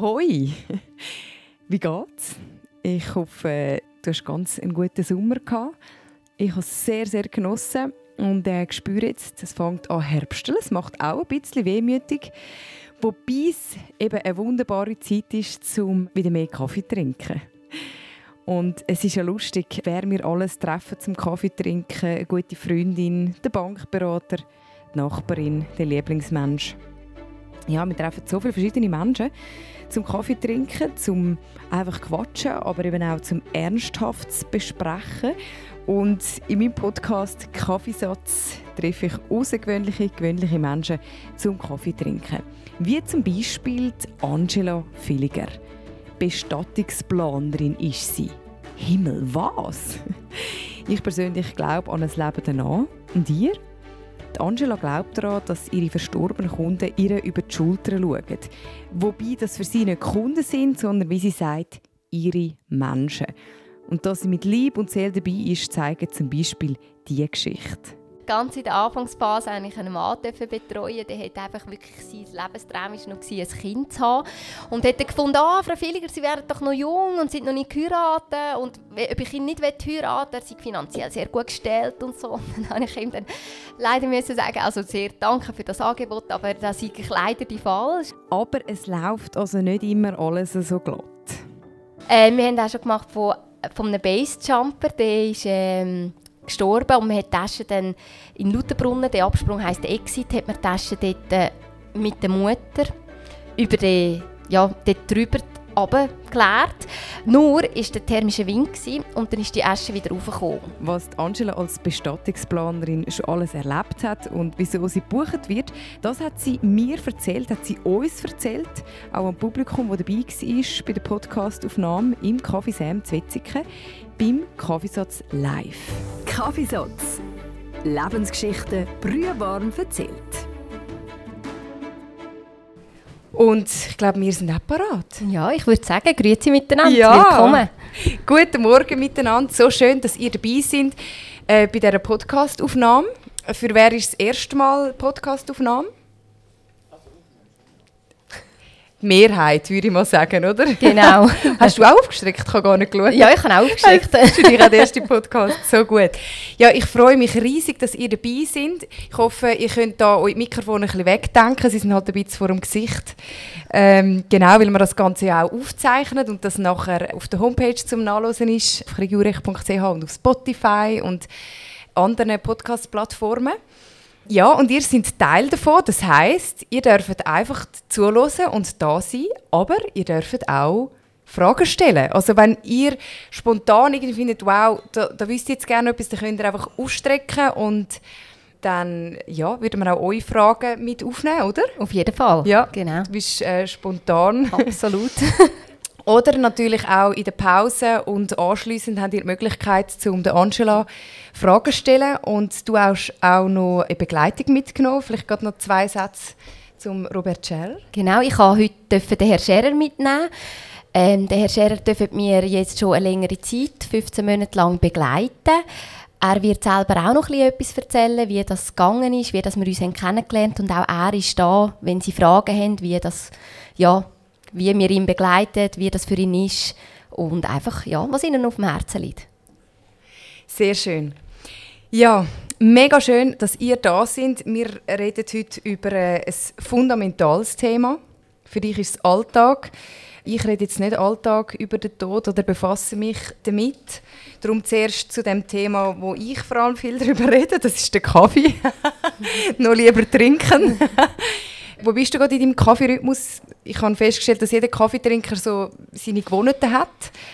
Hoi! Wie geht's? Ich hoffe, du hast ganz einen guten Sommer gehabt. Ich habe es sehr, sehr genossen und äh, spüre jetzt, es fängt an herbsteln. Es macht auch ein bisschen wehmütig. Wobei es eben eine wunderbare Zeit ist, um wieder mehr Kaffee zu trinken. Und es ist ja lustig, wer wir alles treffen zum Kaffee trinken. Eine gute Freundin, der Bankberater, die Nachbarin, der Lieblingsmensch. Ja, wir treffen so viele verschiedene Menschen zum Kaffee trinken, zum einfach quatschen, aber eben auch zum ernsthaft besprechen. Und in meinem Podcast Kaffeesatz treffe ich außergewöhnliche, gewöhnliche Menschen zum Kaffee trinken. Wie zum Beispiel Angela Villiger. Bestattungsplanerin ist sie. Himmel, was? Ich persönlich glaube an ein Leben danach. Und ihr? Die Angela glaubt daran, dass ihre verstorbenen Kunden ihr über die Schulter schauen. Wobei das für sie nicht Kunden sind, sondern, wie sie sagt, ihre Menschen. Und dass sie mit Liebe und Seele dabei ist, zeigen zum Beispiel diese Geschichte ganz in der Anfangsphase eigentlich einen Mann betreuen Der hat einfach wirklich sein Lebenstraum war noch ein Kind zu haben. Und hat gefunden, ah, Frau Villiger, Sie wären doch noch jung und sind noch nicht geheiratet. Und ob ich ihn nicht heiraten er sei finanziell sehr gut gestellt und so. Und dann habe ich ihm dann leider müssen sagen, also sehr danke für das Angebot, aber das ist leider die falsch. Aber es läuft also nicht immer alles so glatt. Äh, wir haben auch schon gemacht von, von einem Basejumper, der ist... Ähm, gestorben und man hat die Tasche dann in Lutherbrunnen, der Absprung heisst Exit, hat man die Tasche dort äh, mit der Mutter über den, ja, dort drüber abgeklärt. Nur war der thermische Wind und dann ist die Asche wieder raufgekommen. Was Angela als Bestattungsplanerin schon alles erlebt hat und wieso sie gebucht wird, das hat sie mir erzählt, hat sie uns erzählt, auch am Publikum, das dabei war bei der Podcastaufnahme im Café Sam Zwetzigen beim Kaffeesatz live. Kaffeesatz. Lebensgeschichten brühwarm erzählt. Und ich glaube, wir sind auch parat. Ja, ich würde sagen, grüezi miteinander. Ja. Willkommen. Guten Morgen miteinander. So schön, dass ihr dabei seid äh, bei dieser Podcastaufnahme. Für wer ist das erste Mal Podcastaufnahme? Mehrheit, würde ich mal sagen, oder? Genau. Hast du auch aufgestreckt? Ich habe gar nicht geschaut. Ja, ich habe auch aufgestreckt. Das ist der erste Podcast. So gut. Ja, ich freue mich riesig, dass ihr dabei seid. Ich hoffe, ihr könnt da euer Mikrofon ein bisschen wegdenken. Sie sind halt ein bisschen vor dem Gesicht. Ähm, genau, weil wir das Ganze ja auch aufzeichnen und das nachher auf der Homepage zum Nachlesen ist, auf regionrecht.ch und auf Spotify und anderen Podcast-Plattformen. Ja, und ihr seid Teil davon. Das heißt, ihr dürft einfach zuhören und da sein, aber ihr dürft auch Fragen stellen. Also wenn ihr spontan irgendwie findet, wow, da, da wisst ihr jetzt gerne etwas, dann könnt ihr einfach ausstrecken und dann ja, würden wir auch eure Fragen mit aufnehmen, oder? Auf jeden Fall. Ja, genau. Du bist äh, spontan. Absolut. Oder natürlich auch in der Pause und anschließend habt ihr die Möglichkeit, um der Angela Fragen zu stellen. Und du hast auch noch eine Begleitung mitgenommen. Vielleicht gerade noch zwei Sätze zum Robert Scherer. Genau, ich habe heute den Herrn Scherer mitnehmen. Ähm, der Herr Scherer dürfen mir jetzt schon eine längere Zeit, 15 Monate lang, begleiten. Er wird selber auch noch etwas erzählen, wie das gegangen ist, wie das wir uns kennengelernt haben. Und auch er ist da, wenn Sie Fragen haben, wie das ja, wie wir ihn begleiten, wie das für ihn ist und einfach, ja, was ihnen auf dem Herzen liegt. Sehr schön. Ja, mega schön, dass ihr da sind. Wir reden heute über äh, ein fundamentales Thema. Für dich ist es Alltag. Ich rede jetzt nicht Alltag über den Tod oder befasse mich damit. Darum zuerst zu dem Thema, wo ich vor allem viel darüber rede. Das ist der Kaffee. Noch lieber trinken. Wo bist du gerade in deinem Kaffeerhythmus? Ich habe festgestellt, dass jeder Kaffeetrinker so seine Gewohnheiten hat.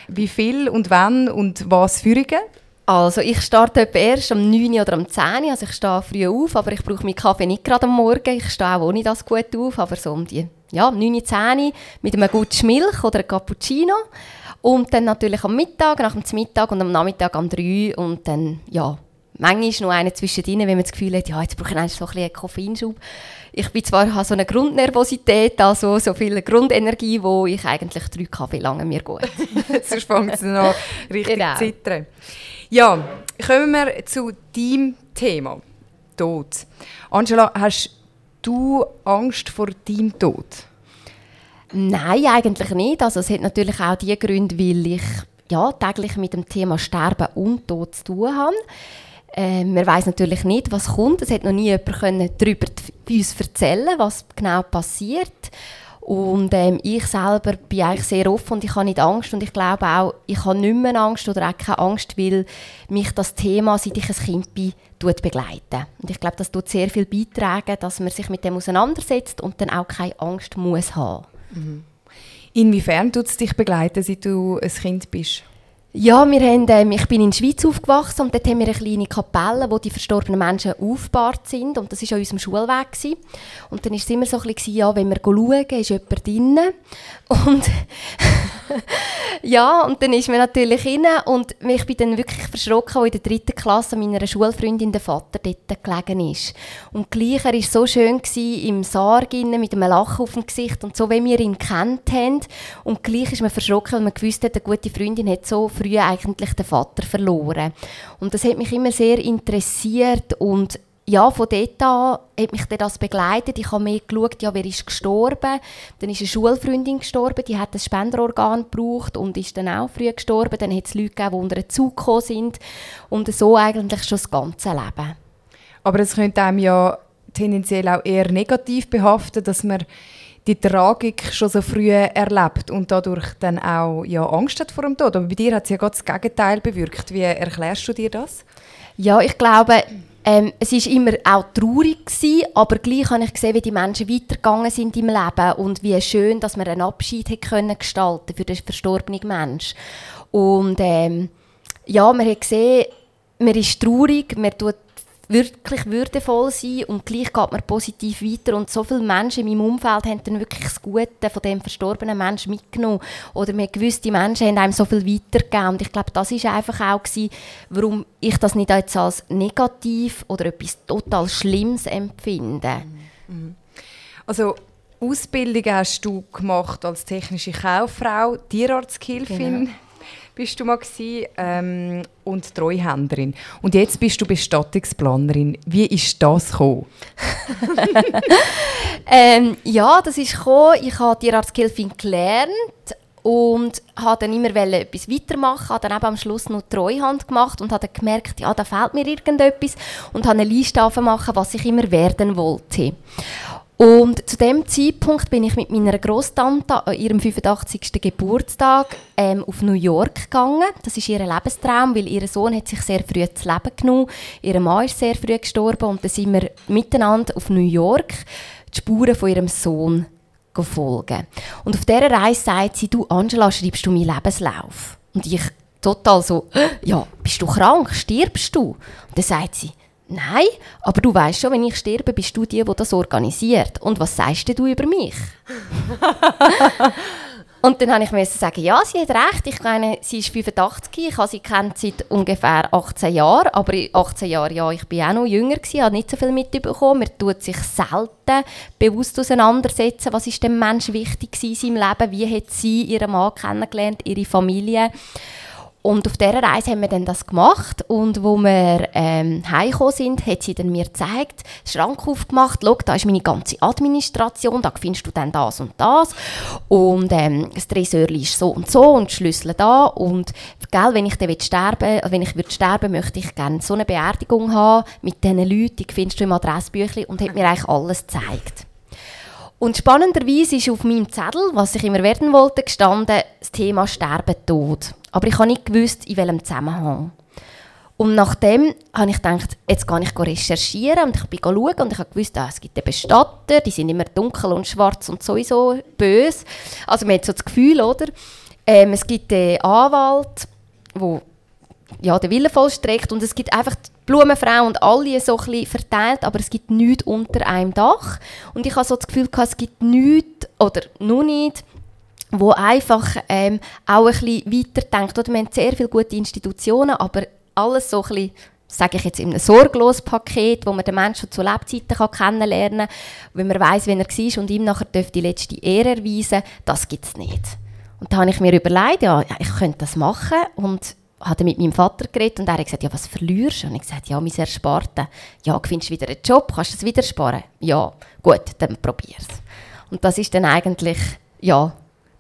Wie viel und wann und was für also ich starte erst um 9 oder um 10 Uhr, also ich stehe früh auf, aber ich brauche meinen Kaffee nicht gerade am Morgen, ich stehe auch ohne das gut auf, aber so um die ja, 9, 10 Uhr mit einem guten Milch oder einem Cappuccino. Und dann natürlich am Mittag, nach dem Mittag und am Nachmittag um 3 und dann, ja, manchmal noch einen zwischendrin, wenn man das Gefühl hat, ja, jetzt brauche ich so ein bisschen einen Koffeinschub ich bin zwar habe so eine Grundnervosität, also so viel Grundenergie, wo ich eigentlich drei Kaffee lange mir gut. Sonst fängt es noch richtig genau. zittern. Ja, kommen wir zu deinem Thema, Tod. Angela, hast du Angst vor deinem Tod? Nein, eigentlich nicht. Also es hat natürlich auch die Gründe, weil ich ja, täglich mit dem Thema Sterben und Tod zu tun habe. Äh, man weiß natürlich nicht, was kommt. Es hat noch nie jemand darüber uns erzählen was genau passiert. Und ähm, ich selber bin eigentlich sehr offen und ich habe nicht Angst und ich glaube auch, ich habe nicht mehr Angst oder auch keine Angst, weil mich das Thema, seit ich ein Kind bin, begleiten. Und ich glaube, das tut sehr viel beitragen, dass man sich mit dem auseinandersetzt und dann auch keine Angst muss haben. Mhm. Inwiefern tut es dich begleiten, seit du ein Kind bist? Ja, wir haben, ähm, ich bin in der Schweiz aufgewachsen und dort haben wir eine kleine Kapelle, wo die verstorbenen Menschen aufgebahrt sind und das war an unserem Schulweg. Gewesen. Und dann war es immer so ein bisschen, ja, wenn wir schauen, ist jemand drinnen. Und ja, und dann ist man natürlich rein und ich bin dann wirklich verschrocken, als in der dritten Klasse meiner Schulfreundin der Vater dort gelegen ist. Und gleich, er war so schön gewesen, im Sarg mit einem Lachen auf dem Gesicht und so, wie wir ihn kennt haben. Und gleich ist man verschrocken, weil man gewusst hat, eine gute Freundin hat so früh eigentlich den Vater verloren. Und das hat mich immer sehr interessiert und ja, von dort an hat mich das begleitet. Ich habe mehr geschaut, ja, wer ist gestorben. Dann ist eine Schulfreundin gestorben, die hat ein Spenderorgan gebraucht und ist dann auch früh gestorben. Dann hat es Leute gegeben, die unter den Zug gekommen sind. Und so eigentlich schon das ganze Leben. Aber es könnte einem ja tendenziell auch eher negativ behaften, dass man die Tragik schon so früh erlebt und dadurch dann auch ja, Angst hat vor dem Tod. Aber bei dir hat es ja gerade das Gegenteil bewirkt. Wie erklärst du dir das? Ja, ich glaube, ähm, es war immer auch traurig gewesen, aber gleich habe ich gesehen, wie die Menschen weitergegangen sind im Leben und wie schön, dass man einen Abschied hat können gestalten für den verstorbenen Menschen. Und ähm, ja, man hat gesehen, man ist traurig, man tut wirklich würdevoll sein und gleich geht man positiv weiter und so viele Menschen in meinem Umfeld haben dann wirklich das Gute von dem verstorbenen Menschen mitgenommen oder man gewusst, die Menschen haben einem so viel weitergegeben und ich glaube, das ist einfach auch gewesen, warum ich das nicht jetzt als negativ oder etwas total Schlimmes empfinde. Mhm. Also Ausbildung hast du gemacht als technische Kauffrau, Tierarzthilfin. Genau bist du mal gewesen, ähm, und Treuhänderin. Und jetzt bist du Bestattungsplanerin. Wie ist das gekommen? ähm, ja, das ist gekommen. Ich habe Tierarzthilfin gelernt und habe dann immer etwas weitermachen, habe dann eben am Schluss noch Treuhand gemacht und habe dann gemerkt, ja, da fehlt mir irgendetwas und habe eine Liste machen, was ich immer werden wollte. Und zu dem Zeitpunkt bin ich mit meiner Großtante an ihrem 85. Geburtstag ähm, auf New York gegangen. Das ist ihr Lebenstraum, weil ihr Sohn hat sich sehr früh das Leben genommen. Ihr Mann ist sehr früh gestorben und dann sind wir miteinander auf New York die Spuren von ihrem Sohn folgen. Und auf dieser Reise sagt sie, du Angela, schreibst du meinen Lebenslauf? Und ich total so, ja, bist du krank? Stirbst du? Und dann sagt sie, Nein, aber du weißt schon, wenn ich sterbe, bist du die, die das organisiert. Und was sagst du über mich? und dann habe ich mir sagen, ja, sie hat recht. Ich meine, sie ist 85, ich habe sie kennt seit ungefähr 18 Jahren. Aber in 18 Jahren, ja, ich bin auch noch jünger gewesen, habe nicht so viel mitbekommen. Man tut sich selten bewusst auseinandersetzen, was ist dem Mensch wichtig in seinem Leben, wie hat sie ihren Mann kennengelernt, ihre Familie. Und auf dieser Reise haben wir dann das gemacht. Und wo wir ähm, heimgekommen sind, hat sie dann mir gezeigt, den Schrank aufgemacht, schau, da ist meine ganze Administration, da findest du dann das und das. Und ähm, das Tresorli ist so und so und die Schlüssel da. Und gell, wenn ich dann sterben wenn ich würde sterben, möchte ich gerne so eine Beerdigung haben. Mit diesen Leuten, die findest du im Adressbüchlein und hat mir eigentlich alles gezeigt. Und spannenderweise ist auf meinem Zettel, was ich immer werden wollte, gestanden, das Thema Sterben, Tod. Aber ich habe nicht gewusst, in welchem Zusammenhang. Und nachdem habe ich gedacht, jetzt gehe ich recherchieren und ich bin schauen und ich habe gewusst, ah, es gibt Bestatter, die sind immer dunkel und schwarz und sowieso böse. Also man hat so das Gefühl, oder? Ähm, es gibt den Anwalt, der ja, den Willen vollstreckt und es gibt einfach die Blumenfrau und alle so ein verteilt, aber es gibt nichts unter einem Dach. Und ich habe so das Gefühl, es gibt nichts oder nur nicht wo einfach ähm, auch ein bisschen weiterdenkt. Oder wir haben sehr viele gute Institutionen, aber alles so ein bisschen, sage ich jetzt, in einem sorglosen Paket, wo man den Menschen zu Lebzeiten kann kennenlernen kann, wenn man weiß, wer er war und ihm nachher die letzte Ehre erweisen das gibt es nicht. Und da habe ich mir überlegt, ja, ich könnte das machen und habe mit meinem Vater geredet und er hat gesagt, ja, was verlierst du? Und ich gesagt, ja, mein Ersparten. Ja, findest du wieder einen Job? Kannst du das wieder sparen? Ja, gut, dann probier's. Und das ist dann eigentlich ja,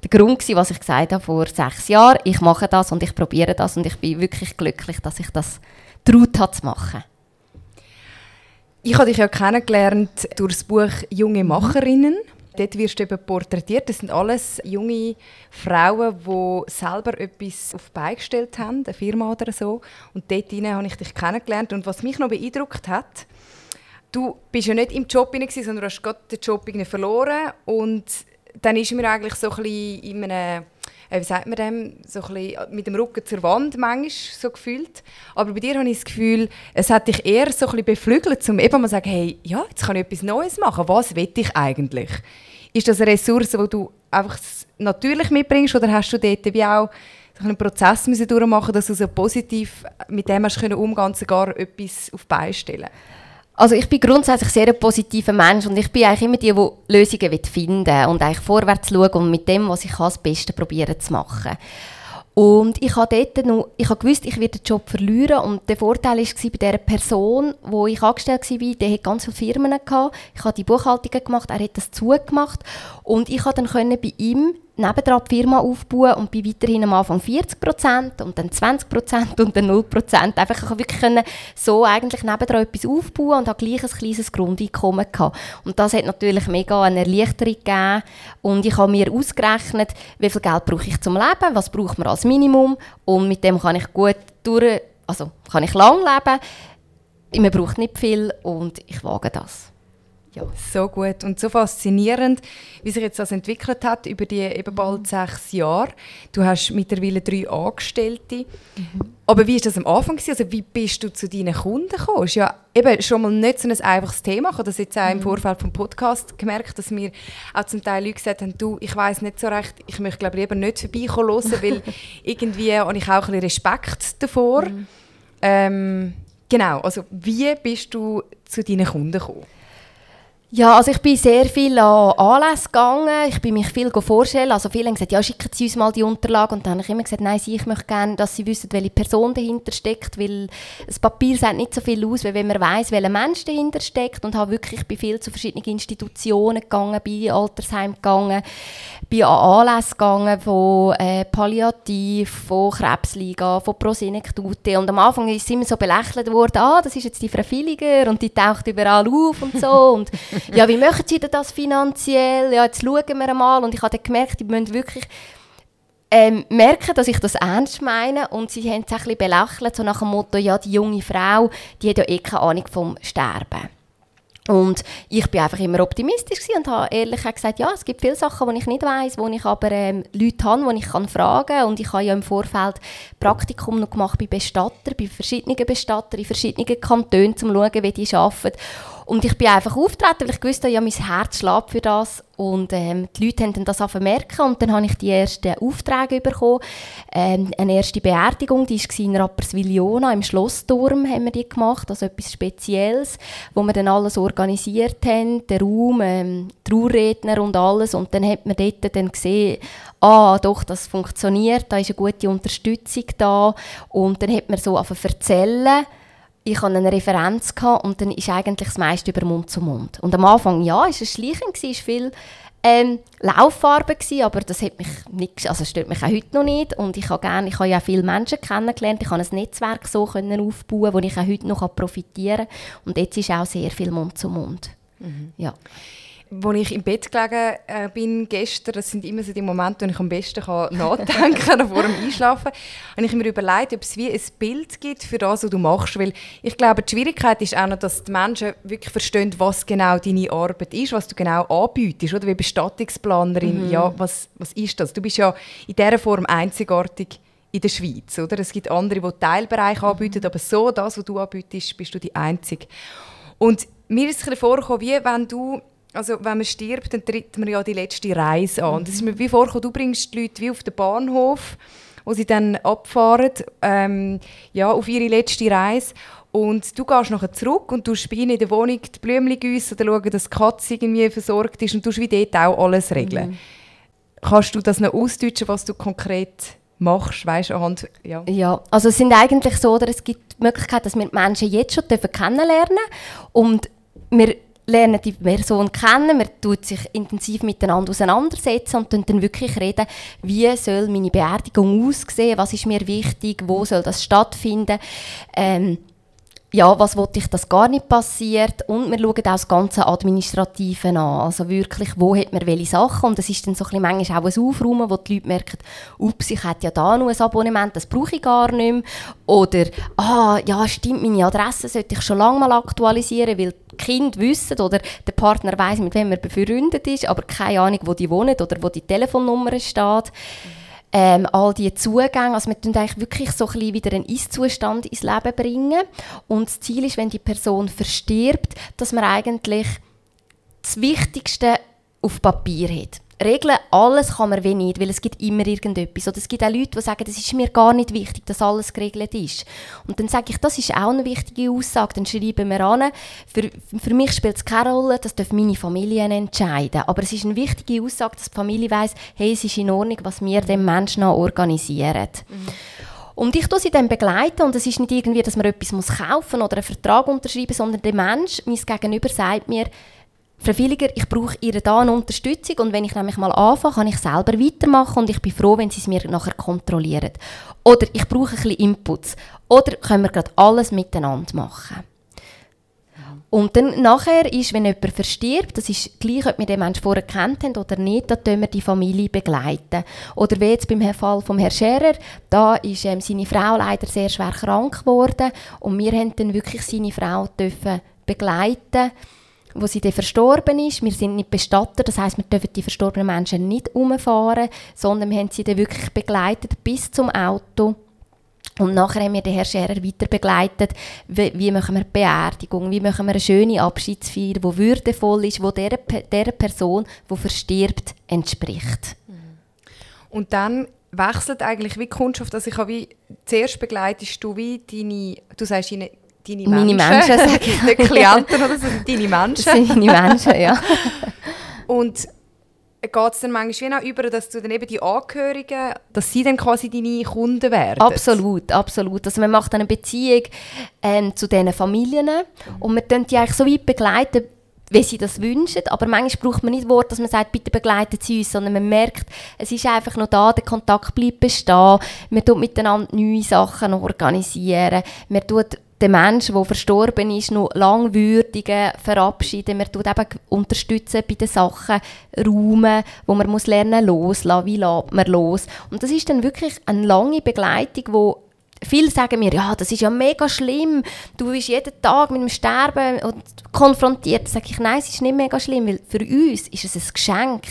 der Grund gewesen, was ich gesagt habe vor sechs Jahren. Ich mache das und ich probiere das und ich bin wirklich glücklich, dass ich das traut habe zu machen. Ich habe dich ja kennengelernt durch das Buch Junge Macherinnen. Dort wirst du eben porträtiert. Das sind alles junge Frauen, die selber etwas auf die Beine gestellt haben, eine Firma oder so. Und dort habe ich dich kennengelernt. Und was mich noch beeindruckt hat, du bist ja nicht im Job sondern du hast gerade den Job verloren. Und dann ist mir eigentlich so ein bisschen in einem äh, wie sagt man dem, so mit dem Rücken zur Wand manchmal so gefühlt. Aber bei dir habe ich das Gefühl, es hat dich eher so ein beflügelt, um eben mal zu sagen, hey, ja, jetzt kann ich etwas Neues machen. Was will ich eigentlich? Ist das eine Ressource, die du einfach natürlich mitbringst oder hast du dort wie auch einen Prozess müssen durchmachen dass du so positiv mit dem hast umgehen und sogar etwas auf die Beine stellen also ich bin grundsätzlich sehr ein positiver Mensch und ich bin eigentlich immer die, die Lösungen finden will und eigentlich vorwärts schauen und mit dem, was ich kann, das Beste probieren zu machen. Und ich habe dort noch, ich habe gewusst, ich werde den Job verlieren und der Vorteil war bei dieser Person, wo ich angestellt war, der hatte ganz viele Firmen gehabt. Ich habe die Buchhaltungen gemacht, er hat das zugemacht und ich konnte dann bei ihm nebendran die Firma aufbauen und bin weiterhin am Anfang 40 und dann 20% und dann 0% Einfach ich wirklich können so eigentlich nebendran etwas aufbauen und habe gleich ein kleines Grundeinkommen gehabt. Und das hat natürlich mega eine Erleichterung gegeben und ich habe mir ausgerechnet, wie viel Geld brauche ich zum Leben, was braucht man als Minimum und mit dem kann ich gut durch, also kann ich lang leben. Man braucht nicht viel und ich wage das. Ja. So gut und so faszinierend, wie sich jetzt das entwickelt hat über die eben bald mhm. sechs Jahre. Du hast mittlerweile drei Angestellte. Mhm. Aber wie war das am Anfang? Also wie bist du zu deinen Kunden gekommen? Ist ja eben schon mal nicht so ein einfaches Thema. Ich habe das jetzt auch im mhm. Vorfeld vom Podcast gemerkt, dass mir auch zum Teil Leute gesagt haben, du, ich weiß nicht so recht, ich möchte glaube lieber nicht vorbeikommen hören, weil irgendwie habe ich auch ein bisschen Respekt davor. Mhm. Ähm, genau, also wie bist du zu deinen Kunden gekommen? Ja, also ich bin sehr viel an Anlässe gegangen. Ich bin mich viel vorstellen. Also viele haben gesagt, ja, schicken Sie uns mal die Unterlagen. Und dann habe ich immer gesagt, nein, ich möchte gerne, dass Sie wissen, welche Person dahinter steckt, weil das Papier sagt nicht so viel aus, wie wenn man weiß, welcher Mensch dahinter steckt. Und habe wirklich, ich bin viel zu verschiedenen Institutionen gegangen, bin Altersheim gegangen, bin an Anlässe gegangen von äh, Palliativ, von Krebsliga, von Prosenektute. Und am Anfang ist immer so belächelt worden, ah, das ist jetzt die Frau Villiger und die taucht überall auf und so. Und ja, wie machen Sie denn das finanziell? Ja, jetzt schauen wir mal. Und ich habe gemerkt, die müssen wirklich ähm, merken, dass ich das ernst meine und sie haben es ein bisschen belächelt, so nach dem Motto, ja, die junge Frau, die hat ja eh keine Ahnung vom Sterben. Und ich bin einfach immer optimistisch und habe ehrlich gesagt, ja, es gibt viele Sachen, die ich nicht weiß, wo ich aber ähm, Leute habe, die ich kann fragen kann. Und ich habe ja im Vorfeld Praktikum noch gemacht bei Bestatter, bei verschiedenen Bestattern in verschiedenen Kantonen, um zu schauen, wie die arbeiten. Und ich bin einfach auftreten, weil ich wusste, ja, mein Herz schlägt für das. Und ähm, die Leute haben dann das merken und dann habe ich die ersten Aufträge bekommen. Ähm, eine erste Beerdigung, die war in Rapperswil-Jona, im Schlossturm haben wir die gemacht, also etwas Spezielles, wo wir dann alles organisiert haben, den Raum, ähm, Trauredner und alles. Und dann hat man dort dann gesehen, ah, doch, das funktioniert, da ist eine gute Unterstützung da. Und dann hat man so angefangen erzählen, ich hatte eine Referenz und dann ist eigentlich das meiste über Mund zu Mund. Und am Anfang, ja, ist es schleichen, war viel ähm, Lauffarbe gewesen, aber das hat mich nicht, also stört mich auch heute noch nicht und ich habe gerne, ich habe ja viele Menschen kennengelernt, ich habe ein Netzwerk so können aufbauen, wo ich auch heute noch profitieren kann und jetzt ist auch sehr viel Mund zu Mund. Mhm. Ja. Als ich im Bett gelegen äh, bin gestern, das sind immer so die Momente, wo ich am besten kann nachdenken kann, vor dem Einschlafen, habe ich mir überlegt, ob es wie ein Bild gibt für das, was du machst. Weil ich glaube, die Schwierigkeit ist auch noch, dass die Menschen wirklich verstehen, was genau deine Arbeit ist, was du genau anbietest. Oder wie Bestattungsplanerin, mhm. ja, was, was ist das? Du bist ja in dieser Form einzigartig in der Schweiz. Oder? Es gibt andere, die Teilbereiche anbieten, mhm. aber so, das, was du anbietest, bist du die Einzige. Und mir ist es vorgekommen, wie wenn du also wenn man stirbt, dann tritt man ja die letzte Reise an. Mhm. Das ist mir wie vorgekommen, du bringst die Leute wie auf den Bahnhof, wo sie dann abfahren, ähm, ja, auf ihre letzte Reise. Und du gehst nachher zurück und du bei ihnen in der Wohnung die Blümchen gießen oder schauen, dass die Katze irgendwie versorgt ist und du wie dort auch alles regeln. Mhm. Kannst du das noch ausdeutschen, was du konkret machst, weißt anhand, ja. ja, also es sind eigentlich so, oder es gibt die Möglichkeit, dass wir die Menschen jetzt schon kennenlernen dürfen und wir lernen die Person kennen, man tut sich intensiv miteinander auseinandersetzen und dann wirklich reden, wie soll meine Beerdigung aussehen, was ist mir wichtig, wo soll das stattfinden. Ähm, ja, was wollte ich, dass gar nicht passiert? Und wir schauen auch das ganze Administrative an, also wirklich, wo hat man welche Sachen? Und es ist dann so ein manchmal auch ein Aufräumen, wo die Leute merken, ups, ich hätte ja da noch ein Abonnement, das brauche ich gar nicht mehr. Oder, ah, ja stimmt, meine Adresse sollte ich schon lange mal aktualisieren, weil die Kinder wissen oder der Partner weiß, mit wem er befreundet ist, aber keine Ahnung, wo die wohnen oder wo die Telefonnummer steht. Mhm ähm, all diese Zugänge. Also wir tun eigentlich wirklich so ein bisschen wieder einen Ist-Zustand ins Leben bringen. Und das Ziel ist, wenn die Person verstirbt, dass man eigentlich das Wichtigste auf Papier hat regeln, alles kann man wie nicht, weil es gibt immer irgendetwas. Oder es gibt auch Leute, die sagen, es ist mir gar nicht wichtig, dass alles geregelt ist. Und dann sage ich, das ist auch eine wichtige Aussage. Dann schreiben wir an, für, für mich spielt es keine Rolle, das dürfen meine Familien entscheiden. Aber es ist eine wichtige Aussage, dass die Familie weiss, hey, es ist in Ordnung, was wir dem Menschen noch organisieren. Mhm. Und ich tue sie dann begleiten und es ist nicht irgendwie, dass man etwas muss kaufen oder einen Vertrag unterschreiben, sondern der Mensch, mein Gegenüber, sagt mir, Frau Villiger, ich brauche Ihre da eine Unterstützung und wenn ich nämlich mal anfange, kann ich selber weitermachen und ich bin froh, wenn Sie es mir nachher kontrollieren. Oder ich brauche ein bisschen Inputs. Oder können wir gerade alles miteinander machen. Und dann nachher ist, wenn jemand verstirbt, das ist gleich, ob wir den Menschen vorher kennt haben oder nicht, dann begleiten wir die Familie. begleiten. Oder wie jetzt beim Fall vom Herrn Scherer, da ist ähm, seine Frau leider sehr schwer krank geworden und wir haben dann wirklich seine Frau dürfen begleiten wo sie dann verstorben ist. Wir sind nicht Bestatter, das heißt, wir dürfen die verstorbenen Menschen nicht umfahren, sondern wir haben sie dann wirklich begleitet bis zum Auto. Und nachher haben wir den Herrn Scherer weiter begleitet, wie, wie machen wir Beerdigung, wie machen wir eine schöne Abschiedsfeier, die würdevoll ist, die der, der Person, die verstirbt, entspricht. Und dann wechselt eigentlich wie Kundschaft, also ich wie, zuerst begleitest du wie deine, du sagst ihnen, deine Meine Menschen, sage ich. Nicht Klienten oder so, deine Menschen. Das sind meine Menschen, ja. Und geht es dann manchmal wie auch über, dass du dann eben die Angehörigen, dass sie dann quasi deine Kunden werden? Absolut, absolut. Also man macht eine Beziehung ähm, zu diesen Familien und wir begleiten die eigentlich so weit begleiten, wie sie das wünschen. Aber manchmal braucht man nicht Wort, dass man sagt, bitte begleiten Sie uns, sondern man merkt, es ist einfach noch da, der Kontakt bleibt bestehen. Man tut miteinander neue Sachen organisieren. Man tut den Menschen, der verstorben ist, noch langwürdigen verabschieden. Wir tut eben unterstützen bei den Sachen, Räumen, wo man muss lernen loslassen, wie lässt man los. Und das ist dann wirklich eine lange Begleitung, wo Viele sagen mir, ja, das ist ja mega schlimm. Du bist jeden Tag mit dem Sterben konfrontiert. Da sage ich, nein, es ist nicht mega schlimm, weil für uns ist es ein Geschenk.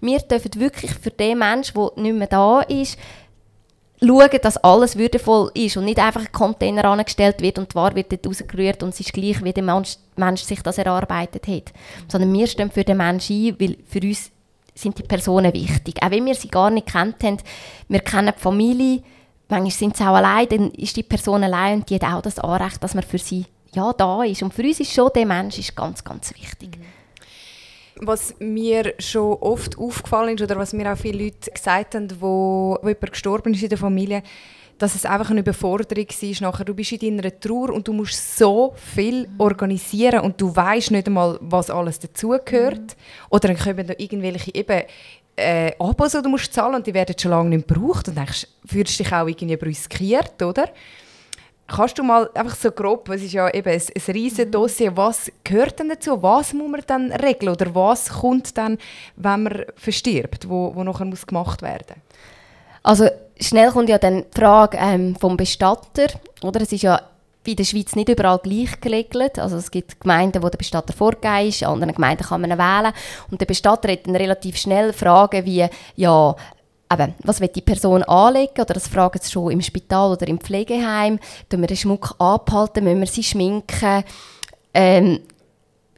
Wir dürfen wirklich für den Menschen, der nicht mehr da ist, schauen, dass alles würdevoll ist und nicht einfach ein Container angestellt wird und die Ware wird dort rausgerührt und es ist gleich, wie der Mensch, Mensch sich das erarbeitet hat. Sondern wir stehen für den Menschen ein, weil für uns sind die Personen wichtig. Auch wenn wir sie gar nicht kennt haben, wir kennen die Familie, manchmal sind sie auch allein, dann ist die Person allein und die hat auch das Anrecht, dass man für sie ja, da ist. Und für uns ist schon der Mensch ist ganz, ganz wichtig. Mhm was mir schon oft aufgefallen ist oder was mir auch viele Leute gesagt haben, wo, wo jemand gestorben ist in der Familie, dass es einfach eine Überforderung war. Nachher, du bist in deiner Trauer und du musst so viel organisieren und du weißt nicht einmal, was alles dazugehört. Mhm. Oder dann kommen da irgendwelche eben äh, Abos, die du musst zahlen und die werden schon lange nicht gebraucht und dann fühlst du dich auch irgendwie brüskiert, oder? Kannst du mal einfach so grob, es ist ja eben ein, ein riesiges mhm. Dossier, was gehört denn dazu? Was muss man dann regeln oder was kommt dann, wenn man verstirbt, wo, wo nachher muss gemacht werden Also schnell kommt ja dann die Frage ähm, vom Bestatter, oder? Es ist ja in der Schweiz nicht überall gleich geregelt. Also es gibt Gemeinden, wo der Bestatter vorgegeben ist, in anderen Gemeinden kann man ihn wählen. Und der Bestatter hat dann relativ schnell Fragen wie, ja, eben, was will die Person anlegen? Oder das fragen sie schon im Spital oder im Pflegeheim. Tun wir den Schmuck abhalten? Müssen wir sie schminken? Ähm,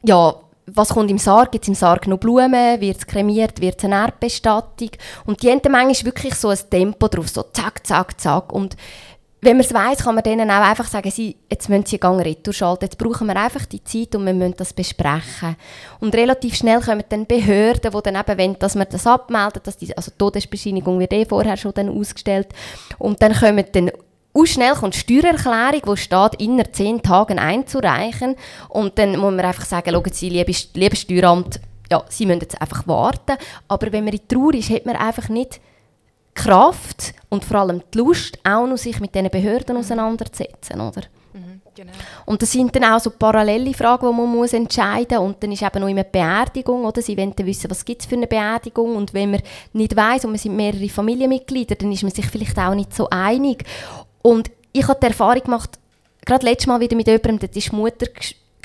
ja, was kommt im Sarg? Gibt es im Sarg noch Blumen? Wird es kremiert? Wird es eine Erdbestattung? Und die haben manchmal wirklich so ein Tempo drauf, so zack, zack, zack. Und wenn man es weiss, kann man denen auch einfach sagen, sie, jetzt müssen sie Gang retour schalten. Jetzt brauchen wir einfach die Zeit und wir müssen das besprechen. Und relativ schnell kommen dann Behörden, die dann eben wollen, dass man das abmeldet, dass die, also die Todesbescheinigung wird eh vorher schon dann ausgestellt. Und dann kommen dann und schnell kommt die Steuererklärung, wo steht, inner zehn Tagen einzureichen. Und dann muss man einfach sagen, schauen Sie, liebes, liebes Steueramt, ja, Sie müssen jetzt einfach warten. Aber wenn man in Trauer ist, hat man einfach nicht Kraft und vor allem die Lust, auch noch sich mit diesen Behörden auseinanderzusetzen, oder? Mhm, genau. Und das sind dann auch so parallele Fragen, die man muss entscheiden muss. Und dann ist eben noch immer Beerdigung, oder? Sie wollen dann wissen, was gibt es für eine Beerdigung. Und wenn man nicht weiß und man sind mehrere Familienmitglieder, dann ist man sich vielleicht auch nicht so einig. Und ich habe die Erfahrung gemacht, gerade letztes Mal wieder mit jemandem, da ist Mutter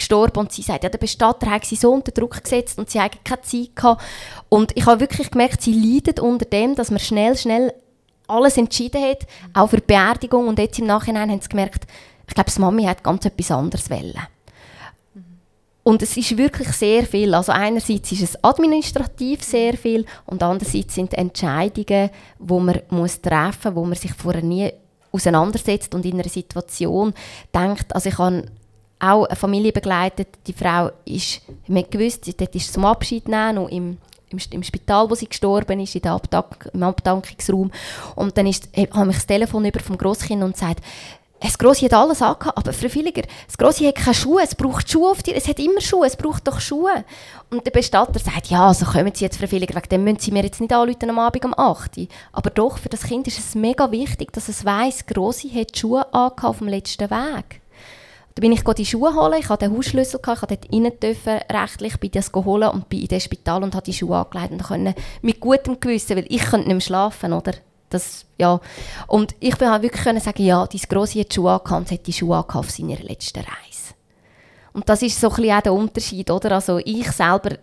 gestorben und sie sagt, ja, der Bestatter hat sie so unter Druck gesetzt und sie hat keine Zeit gehabt. Und ich habe wirklich gemerkt, sie leidet unter dem, dass man schnell, schnell alles entschieden hat, auch für die Beerdigung. Und jetzt im Nachhinein haben sie gemerkt, ich glaube, die Mami hat ganz etwas anderes wollen. Und es ist wirklich sehr viel. Also einerseits ist es administrativ sehr viel und andererseits sind Entscheidungen, die man muss treffen wo man sich vorher nie auseinandersetzt und in einer Situation denkt, also ich habe auch eine Familie begleitet, die Frau ist, man gewusst, dort ist zum Abschied nehmen, noch im, im, im, Spital, wo sie gestorben ist, in der Abdank, im Abdankungsraum. Und dann ist, habe ich das Telefon über vom Grosskind und sagt, das Grossi hat alles angehabt, aber Frau Villiger, das Grossi hat keine Schuhe, es braucht Schuhe auf dir, es hat immer Schuhe, es braucht doch Schuhe. Und der Bestatter sagt, ja, also kommen Sie jetzt, Frau Villiger, wegen dem müssen Sie mir jetzt nicht anrufen am Abend um 8 Uhr. Aber doch, für das Kind ist es mega wichtig, dass es weiss, Grossi hat Schuhe angehabt auf dem letzten Weg. Da bin ich die Schuhe holen, ich hatte den Hausschlüssel, ich durfte dort rein dürfen, rechtlich, bin das holen und bin in das Spital und habe die Schuhe angelegt und konnte mit gutem Gewissen, weil ich konnte nicht mehr schlafen, oder? Das, ja. Und ich bin halt wirklich sagen, ja, dein Grossi hat Schuhe angehabt, hat die Schuhe angehabt auf seiner letzten Reise. Und das ist so ein bisschen auch der Unterschied, oder? Also ich selber,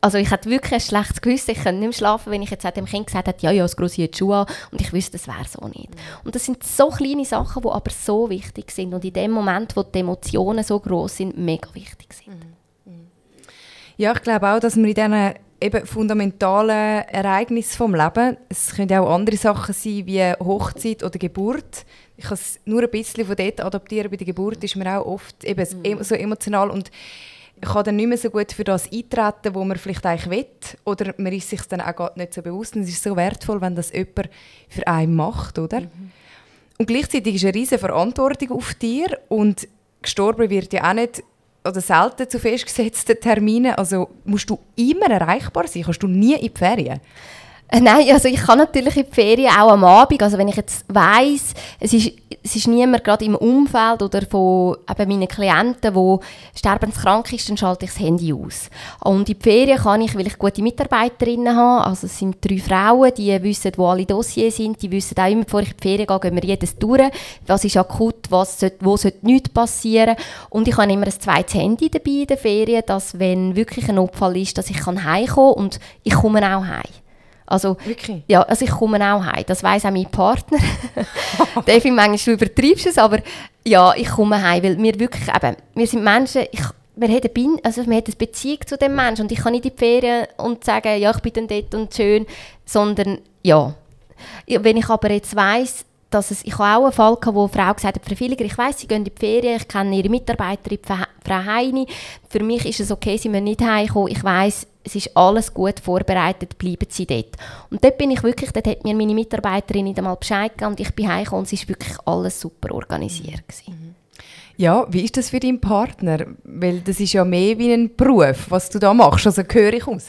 also ich hatte wirklich ein schlechtes Gewissen, ich konnte nicht mehr schlafen, wenn ich jetzt dem Kind gesagt hätte, ja, ja, das Grossi hat Schuhe an und ich wüsste, das wäre so nicht. Und das sind so kleine Sachen, die aber so wichtig sind und in dem Moment, wo die Emotionen so groß sind, mega wichtig sind. Ja, ich glaube auch, dass wir in diesen eben fundamentalen Ereignisse vom Leben. Es können auch andere Sachen sein, wie Hochzeit oder Geburt. Ich kann es nur ein bisschen von dort adaptieren. Bei der Geburt ist man auch oft eben mhm. so emotional und kann dann nicht mehr so gut für das eintreten, wo man vielleicht eigentlich will. Oder man ist sich dann auch nicht so bewusst. Und es ist so wertvoll, wenn das jemand für einen macht, oder? Mhm. Und gleichzeitig ist eine riesige Verantwortung auf dir und gestorben wird ja auch nicht oder selten zu festgesetzten Terminen. Also musst du immer erreichbar sein? Kannst du nie in die Ferien? Äh, nein, also ich kann natürlich in die Ferien auch am Abend, also wenn ich jetzt weiss, es ist, es ist niemand gerade im Umfeld oder von eben meinen Klienten, wo sterbenskrank ist, dann schalte ich das Handy aus. Und in die Ferien kann ich, weil ich gute Mitarbeiterinnen habe, also es sind drei Frauen, die wissen, wo alle Dossiers sind, die wissen auch immer, bevor ich in die Ferien gehe, gehen wir jedes durch, was ist akut, was sollte, wo sollte nichts passieren. Und ich habe immer ein zweites Handy dabei in den Ferien, dass wenn wirklich ein Notfall ist, dass ich heimkommen kann und ich komme auch heim. Also, Wirklich? Ja, also ich komme auch heim. Das weiß auch mein Partner. Findet manchmal, du übertreibst es, aber ja, ich komme heim, weil wir wirklich eben, wir sind Menschen, ich, wir haben, eine, also wir haben eine Beziehung zu dem Menschen und ich kann nicht in die Ferien und sagen, ja, ich bin dann dort und schön, sondern ja. Wenn ich aber jetzt weiss, dass es, ich habe auch einen Fall gehabt, wo eine Frau gesagt hat, Frau Villiger, ich weiss, Sie gehen in die Ferien, ich kenne Ihre Mitarbeiterin, Frau Heini, für mich ist es okay, Sie müssen nicht heimkommen, ich weiss, es ist alles gut vorbereitet, bleiben Sie dort. Und dort bin ich wirklich, dort hat mir meine Mitarbeiterin nicht einmal Bescheid gegeben und ich bin heimgekommen und es war wirklich alles super organisiert. Mhm. Ja, wie ist das für deinen Partner? Weil das ist ja mehr wie ein Beruf, was du da machst. Also höre ich raus.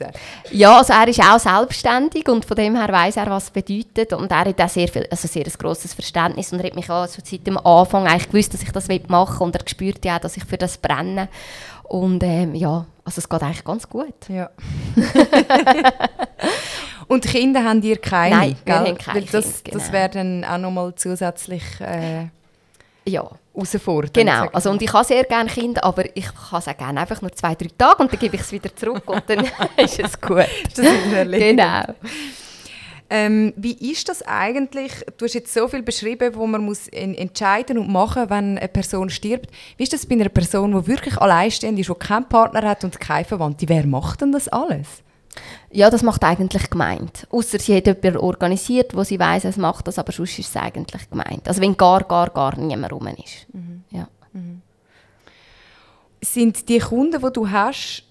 Ja, also er ist auch selbstständig und von dem her weiß er, was es bedeutet. Und er hat auch sehr, viel, also sehr ein grosses Verständnis und er hat mich auch so seit dem Anfang eigentlich gewusst, dass ich das machen will. Und er spürt ja auch, dass ich für das brenne. Und ähm, ja, also es geht eigentlich ganz gut. Ja. und Kinder haben ihr keine? Nein, wir haben keine Weil das, Kinder, genau. wäre dann auch nochmal zusätzlich... Äh, ja. herausfordern. Genau, also und ich habe sehr gerne Kinder, aber ich kann es auch gerne einfach nur zwei, drei Tage und dann gebe ich es wieder zurück und dann ist es gut. das ist genau. Ähm, wie ist das eigentlich? Du hast jetzt so viel beschrieben, wo man muss entscheiden und machen, wenn eine Person stirbt. Wie ist das bei einer Person, die wirklich alleinstehend ist, die keinen Partner hat und keine Verwandte? Wer macht denn das alles? Ja, das macht eigentlich gemeint. Außer sie hat jemanden organisiert, wo sie weiß, es macht das, aber sonst ist es eigentlich gemeint. Also wenn gar, gar, gar niemand rum ist. Mhm. Ja. Mhm. Sind die Kunden, die du hast,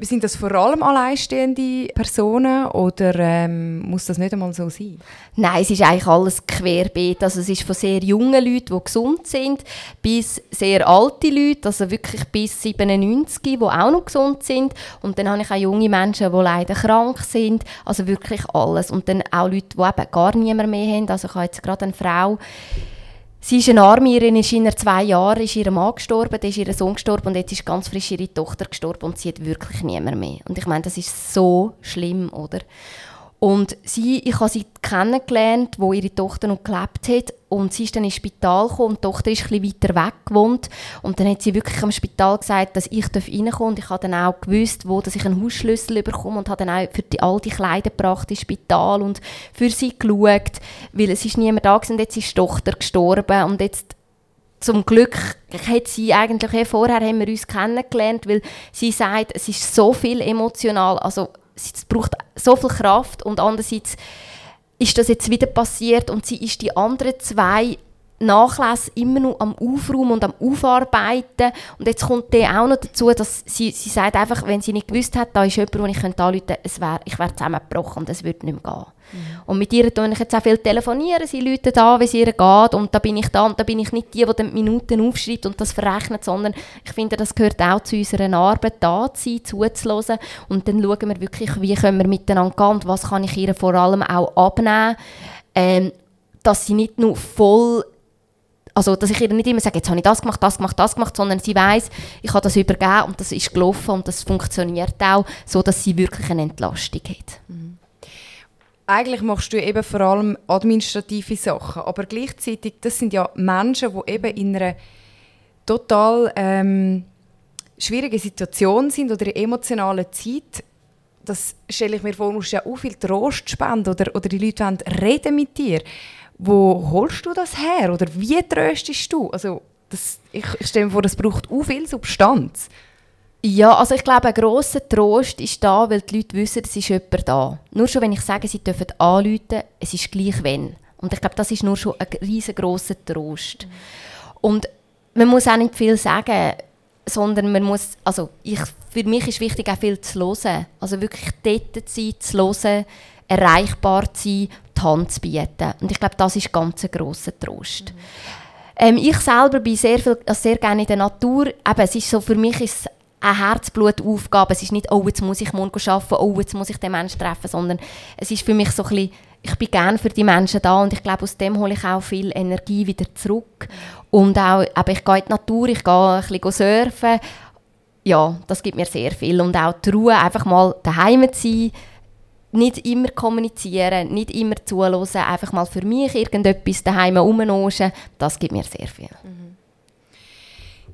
sind das vor allem alleinstehende Personen oder ähm, muss das nicht einmal so sein? Nein, es ist eigentlich alles querbeet. Also es ist von sehr jungen Leuten, die gesund sind, bis sehr alte Leute, also wirklich bis 97, die auch noch gesund sind. Und dann habe ich auch junge Menschen, die leider krank sind. Also wirklich alles. Und dann auch Leute, die eben gar niemand mehr haben. Also ich habe jetzt gerade eine Frau, Sie ist eine Armierin, ist in zwei Jahren ist ihr Mann gestorben, dann ist ihr Sohn gestorben und jetzt ist ganz frisch ihre Tochter gestorben und sie hat wirklich niemand mehr. Und ich meine, das ist so schlimm, oder? Und sie, ich habe sie kennengelernt, wo ihre Tochter noch gelebt hat. Und sie ist dann ins Spital gekommen und die Tochter ist ein weiter weg gewohnt. Und dann hat sie wirklich am Spital gesagt, dass ich reinkommen darf. Und ich habe dann auch gewusst, wo dass ich einen Hausschlüssel bekomme und habe dann auch für die, all Kleider gebracht ins Spital und für sie geschaut, weil es ist niemand da und jetzt ist die Tochter gestorben. Und jetzt zum Glück hat sie eigentlich, vorher haben wir uns kennengelernt, weil sie sagt, es ist so viel emotional, also es braucht so viel Kraft und andererseits ist das jetzt wieder passiert und sie ist die anderen zwei Nachlässe immer noch am Aufräumen und am Aufarbeiten. Und jetzt kommt der auch noch dazu, dass sie, sie sagt einfach, wenn sie nicht gewusst hat, da ist jemand, den ich anrufen könnte, es wär, ich wäre zusammengebrochen und es würde nicht mehr gehen. Mhm. Und mit ihr tue ich jetzt auch viel telefonieren, sie läutet an, wie es ihr geht. Und da bin ich da und da bin ich nicht die, die die Minuten aufschreibt und das verrechnet, sondern ich finde, das gehört auch zu unserer Arbeit, da zu sein, zuzuhören. Und dann schauen wir wirklich, wie können wir miteinander gehen und was kann ich ihr vor allem auch abnehmen, ähm, dass sie nicht nur voll also, dass ich ihr nicht immer sage, jetzt habe ich das gemacht, das gemacht, das gemacht, sondern sie weiß, ich habe das übergeben und das ist gelaufen und das funktioniert auch, so dass sie wirklich eine Entlastung hat. Mhm eigentlich machst du eben vor allem administrative Sachen, aber gleichzeitig, das sind ja Menschen, die eben in einer total ähm, schwierigen Situation sind oder in emotionalen Zeit. Das stelle ich mir vor, musst du ja auch viel Trost spenden oder, oder die Leute wollen reden mit dir. Wo holst du das her oder wie tröstest du? Also das, ich, ich stelle mir vor, das braucht auch viel Substanz. Ja, also ich glaube, ein grosser Trost ist da, weil die Leute wissen, es ist jemand da. Nur schon, wenn ich sage, sie dürfen anrufen, es ist gleich wenn. Und ich glaube, das ist nur schon ein riesengroßer Trost. Und man muss auch nicht viel sagen, sondern man muss, also ich, für mich ist wichtig, auch viel zu hören. Also wirklich dort zu sein, zu hören, erreichbar zu sein, die Hand zu bieten. Und ich glaube, das ist ganz ein grosser Trost. Mhm. Ähm, ich selber bin sehr, viel, also sehr gerne in der Natur. Eben, es ist so, für mich ist eine Herzblutaufgabe. Es ist nicht, oh, jetzt muss ich morgen arbeiten, oh, jetzt muss ich den Menschen treffen, sondern es ist für mich so ein bisschen, ich bin gerne für die Menschen da und ich glaube, aus dem hole ich auch viel Energie wieder zurück. Und auch, aber ich gehe in die Natur, ich gehe ein bisschen surfen. Ja, das gibt mir sehr viel. Und auch die Ruhe, einfach mal daheim zu sein, nicht immer kommunizieren, nicht immer zuhören, einfach mal für mich irgendetwas daheim rumnoschen, das gibt mir sehr viel. Mhm.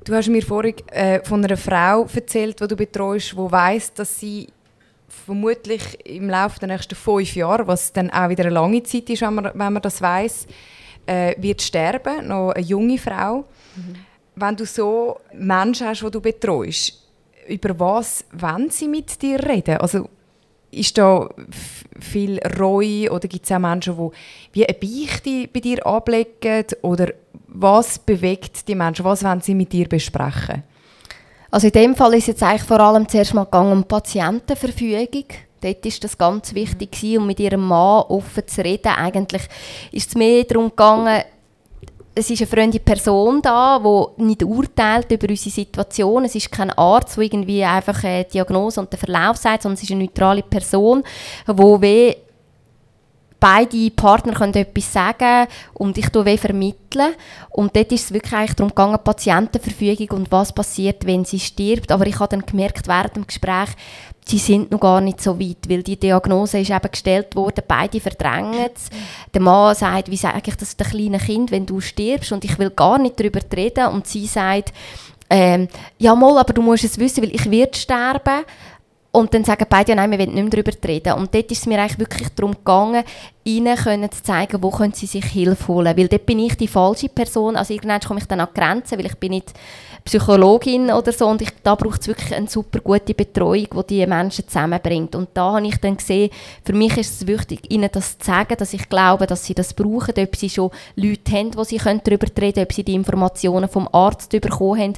Du hast mir vorhin äh, von einer Frau erzählt, die du betreust, die weiss, dass sie vermutlich im Laufe der nächsten fünf Jahre, was dann auch wieder eine lange Zeit ist, wenn man, wenn man das weiß, äh, wird sterben, noch eine junge Frau. Mhm. Wenn du so Menschen hast, die du betreust, über was wollen sie mit dir reden? Also ist da viel Reue oder gibt es auch Menschen, die wie eine Beichte bei dir ablegen oder was bewegt die Menschen? Was wollen sie mit dir besprechen? Also in dem Fall ist jetzt eigentlich vor allem zuerst mal gegangen um Patientenverfügung. Dort war das ganz wichtig, mhm. um mit ihrem Mann offen zu reden. Eigentlich ist es mehr darum gegangen, es ist eine fremde Person da, die nicht urteilt über unsere Situation. Es ist kein Arzt, der irgendwie einfach eine Diagnose und den Verlauf sagt, sondern es ist eine neutrale Person, die beide Partner können etwas sagen und ich tue vermitteln. Und dort ist es wirklich eigentlich darum gegangen, Patientenverfügung und was passiert, wenn sie stirbt. Aber ich habe dann gemerkt während dem Gespräch, sie sind noch gar nicht so weit, weil die Diagnose ist eben gestellt worden, beide verdrängen es. Der Mann sagt, wie sage ich das dem kleinen Kind, wenn du stirbst und ich will gar nicht darüber reden und sie sagt, ähm, ja mal, aber du musst es wissen, weil ich werde sterben. Und dann sagen beide, ja, nein, wir wollen nicht mehr darüber reden. Und dort ist es mir eigentlich wirklich darum gegangen, ihnen können zu zeigen, wo können sie sich Hilfe holen. Weil dort bin ich die falsche Person. Also irgendwann komme ich dann an Grenzen, weil ich bin nicht Psychologin oder so. Und ich, da braucht es wirklich eine super gute Betreuung, die die Menschen zusammenbringt. Und da habe ich dann gesehen, für mich ist es wichtig, ihnen das zu sagen, dass ich glaube, dass sie das brauchen, ob sie schon Leute haben, wo sie darüber reden können, ob sie die Informationen vom Arzt bekommen haben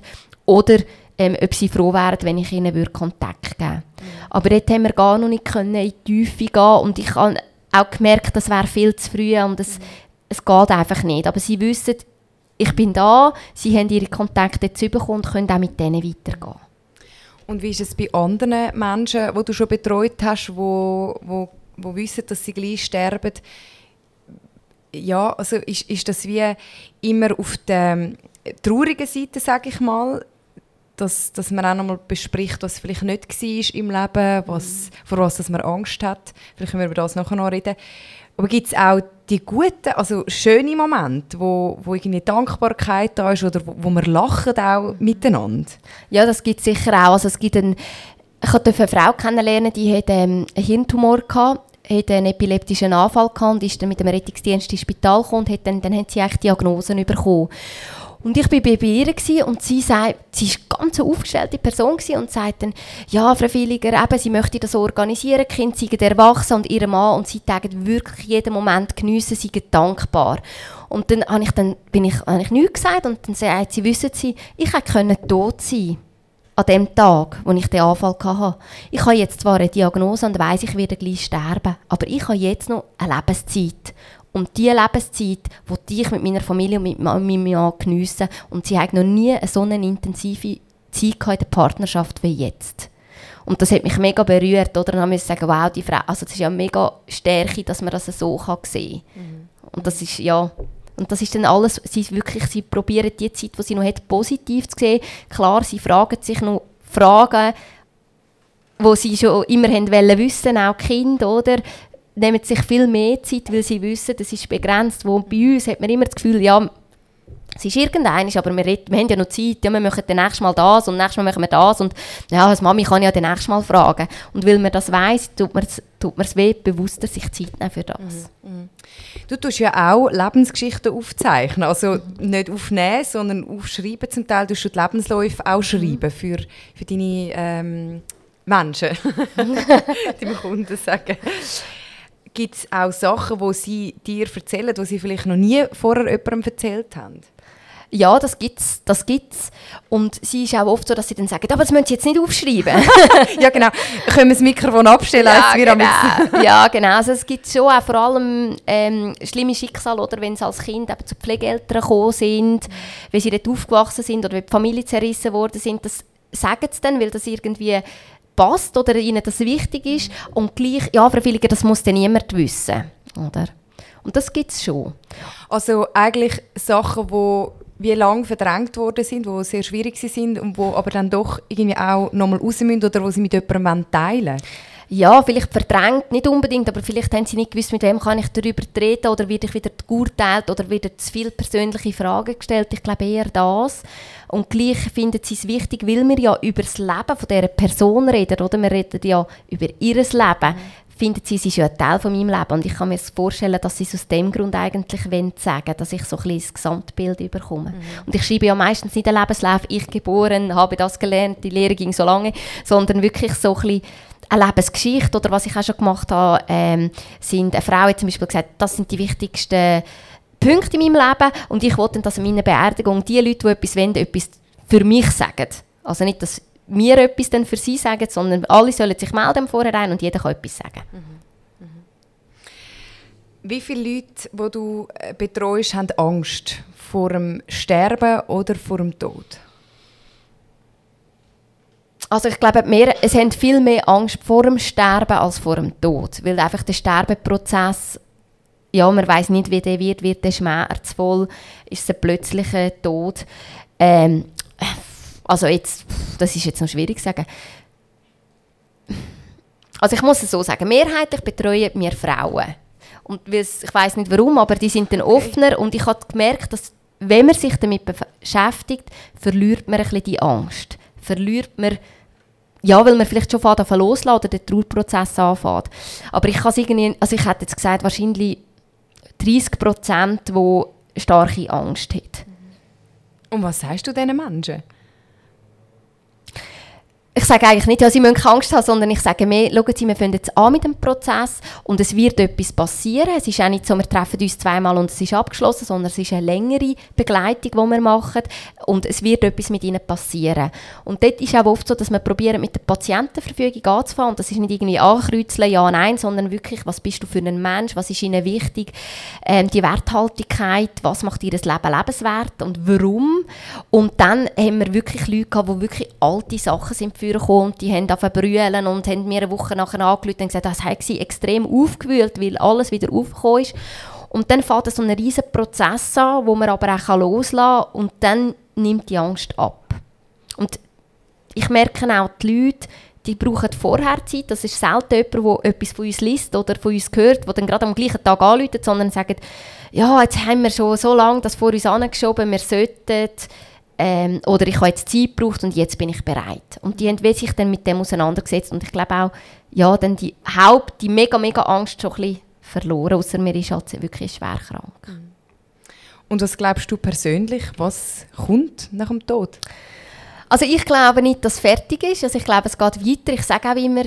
oder ähm, ob sie froh wären, wenn ich ihnen Kontakt geben würde. Aber dort haben wir gar noch nicht in die Tiefe gehen und ich habe auch gemerkt, das wäre viel zu früh und es, es geht einfach nicht. Aber sie wissen, ich bin da, sie haben ihre Kontakte zu bekommen und können auch mit denen weitergehen. Und wie ist es bei anderen Menschen, die du schon betreut hast, wo, wo, wo wissen, dass sie gleich sterben? Ja, also ist, ist das wie immer auf der traurigen Seite, sage ich mal, dass, dass man auch nochmal bespricht, was vielleicht nicht war im Leben, was, vor was dass man Angst hat. Vielleicht können wir über das nachher noch reden. Aber gibt es auch die guten, also schönen Momente, wo, wo irgendwie Dankbarkeit da ist oder wo, wo wir lachen auch miteinander? Ja, das gibt es sicher auch. Also es gibt ein, ich durfte eine Frau kennenlernen, die hatte ähm, einen Hirntumor gehabt hatte einen epileptischen Anfall gehabt und ist dann mit dem Rettungsdienst ins Spital gekommen und hat dann, dann hat sie eigentlich Diagnosen bekommen. Und ich war bei ihr und sie sagt, sie eine ganz aufgestellte Person und sagt dann, ja, Frau Villiger, eben, sie möchte das organisieren, die Kinder seien erwachsen und ihr Mann und sie sagen wirklich jeden Moment geniessen, sie sind dankbar. Und dann habe ich, dann, bin ich, habe ich nichts gesagt und dann sagt sie, wissen Sie, ich hätte tot sein an dem Tag, wo ich den Anfall hatte. Ich habe jetzt zwar eine Diagnose und weiss, ich werde gleich sterben, aber ich habe jetzt noch eine Lebenszeit um die Lebenszeit, die ich mit meiner Familie und mit meinem Mann geniesse. Und sie hat noch nie so eine intensive Zeit in der Partnerschaft wie jetzt. Und das hat mich mega berührt. Oder? Dann musste ich sagen, wow, die Frau, also das ist ja mega Stärke, dass man das so kann sehen kann. Mhm. Und das ist, ja, und das ist dann alles, sie wirklich, sie probieren die Zeit, die sie noch hat, positiv zu sehen. Klar, sie fragen sich noch Fragen, wo sie schon immer haben wollen wissen, auch Kinder, oder? Nehmen sich viel mehr Zeit, weil sie wissen, das ist begrenzt. Wo bei uns hat man immer das Gefühl, ja, es ist irgendeines, aber wir, wir haben ja noch Zeit, ja, wir machen dann nächstes Mal das und nächstes Mal machen wir das und ja, als Mami kann ich ja dann nächstes Mal fragen. Und weil man das weiss, tut man es tut bewusster sich Zeit nehmen für das. Mhm. Mhm. Du tust ja auch Lebensgeschichten aufzeichnen, also nicht aufnehmen, sondern aufschreiben zum Teil. Du die Lebensläufe auch schreiben mhm. für, für deine ähm, Menschen, deine Kunden sagen. Gibt es auch Sachen, die sie dir erzählen, die sie vielleicht noch nie vorher jemandem erzählt haben? Ja, das gibt's, das gibt's. Und sie ist auch oft so, dass sie dann sagen, aber das müssen Sie jetzt nicht aufschreiben. ja, genau. Können wir das Mikrofon abstellen? Ja, genau. ja, genau. Also es gibt schon auch vor allem ähm, schlimme Schicksale, oder wenn sie als Kind eben zu Pflegeeltern gekommen sind, wenn sie dort aufgewachsen sind oder wenn die Familie zerrissen worden sind, das sagen sie dann, weil das irgendwie passt oder ihnen das wichtig ist. Und gleich, ja, freiwilliger, das muss dann niemand wissen. Oder? Und das gibt es schon. Also eigentlich Sachen, die wie lange verdrängt worden sind, die sehr schwierig sind und wo aber dann doch irgendwie auch nochmal raus müssen oder wo sie mit jemandem teilen ja, vielleicht verdrängt, nicht unbedingt, aber vielleicht haben sie nicht gewusst, mit wem kann ich darüber reden oder werde ich wieder geurteilt oder wieder zu viele persönliche Fragen gestellt. Ich glaube eher das. Und gleich finden sie es wichtig, weil wir ja über das Leben von dieser Person reden, oder? Wir reden ja über ihr Leben. Finden sie, es ist ja ein Teil von meinem Leben. Und ich kann mir vorstellen, dass sie es aus dem Grund eigentlich wollen sagen dass ich so ein bisschen das Gesamtbild bekomme. Mhm. Und ich schreibe ja meistens nicht den Lebenslauf, ich geboren, habe das gelernt, die Lehre ging so lange, sondern wirklich so ein bisschen eine Lebensgeschichte oder was ich auch schon gemacht habe, ähm, sind eine Frau hat zum Beispiel gesagt, das sind die wichtigsten Punkte in meinem Leben und ich wollte, dass an meiner Beerdigung die Leute, die etwas wollen, etwas für mich sagen. Also nicht, dass wir etwas dann für sie sagen, sondern alle sollen sich melden vorher und jeder kann etwas sagen. Mhm. Mhm. Wie viele Leute, die du äh, betreust, haben Angst vor dem Sterben oder vor dem Tod? Also ich glaube, mehr, es haben viel mehr Angst vor dem Sterben als vor dem Tod, weil einfach der Sterbeprozess, ja, man weiß nicht, wie der wird, wird der schmerzvoll, ist es ein plötzlicher Tod. Ähm, also jetzt, das ist jetzt noch schwierig zu sagen. Also ich muss es so sagen, mehrheitlich betreuen wir Frauen. Und ich weiß nicht warum, aber die sind dann offener und ich habe gemerkt, dass wenn man sich damit beschäftigt, verliert man ein bisschen die Angst. Verliert man ja, weil man vielleicht schon fährt loslassen oder der Trauerprozess anfängt. Aber ich kann irgendwie, also ich hätte jetzt gesagt, wahrscheinlich 30 Prozent, die starke Angst haben. Und was sagst du diesen Menschen? Ich sage eigentlich nicht, ja, sie müssen Angst haben, sondern ich sage mehr, schauen Sie, wir fangen jetzt an mit dem Prozess und es wird etwas passieren. Es ist auch nicht so, wir treffen uns zweimal und es ist abgeschlossen, sondern es ist eine längere Begleitung, die wir machen und es wird etwas mit ihnen passieren. Und dort ist auch oft so, dass wir probieren, mit der Patientenverfügung anzufangen und das ist nicht irgendwie ankreuzeln, ja, nein, sondern wirklich, was bist du für ein Mensch, was ist ihnen wichtig, ähm, die Werthaltigkeit, was macht ihr Leben lebenswert und warum. Und dann haben wir wirklich Leute gehabt, die wirklich alte Sachen sind für und die haben brüllen und haben mir eine Woche nachher angerufen und gesagt, das hat sie extrem aufgewühlt, weil alles wieder aufgekommen ist. Und dann fängt so ein riesen Prozess an, wo man aber auch loslassen kann und dann nimmt die Angst ab. Und ich merke auch, die Leute, die brauchen vorher Zeit. Das ist selten jemand, der etwas von uns liest oder von uns hört, der dann gerade am gleichen Tag anruft, sondern sagt, ja, jetzt haben wir schon so lange das vor uns angeschoben, wir sollten ähm, oder ich habe jetzt Zeit gebraucht und jetzt bin ich bereit. Und die haben sich dann mit dem auseinandergesetzt und ich glaube auch, ja, dann die Haupt, die mega, mega Angst schon ein bisschen verloren, außer mir ist halt wirklich schwer krank. Und was glaubst du persönlich, was kommt nach dem Tod? Also ich glaube nicht, dass es fertig ist. Also ich glaube, es geht weiter. Ich sage auch immer,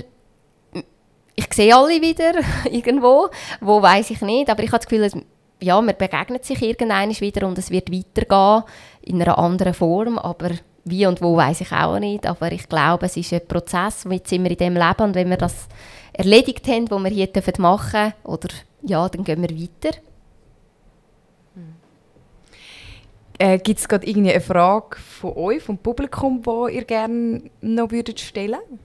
ich sehe alle wieder irgendwo. Wo weiß ich nicht. Aber ich habe das Gefühl, ja, man begegnet sich irgendwann wieder und es wird weitergehen in einer anderen Form, aber wie und wo weiß ich auch nicht, aber ich glaube, es ist ein Prozess, jetzt sind wir in dem Leben und wenn wir das erledigt haben, was wir hier machen dürfen, oder ja, dann gehen wir weiter. Äh, Gibt es gerade eine Frage von euch, vom Publikum, die ihr gerne noch würdet stellen würdet?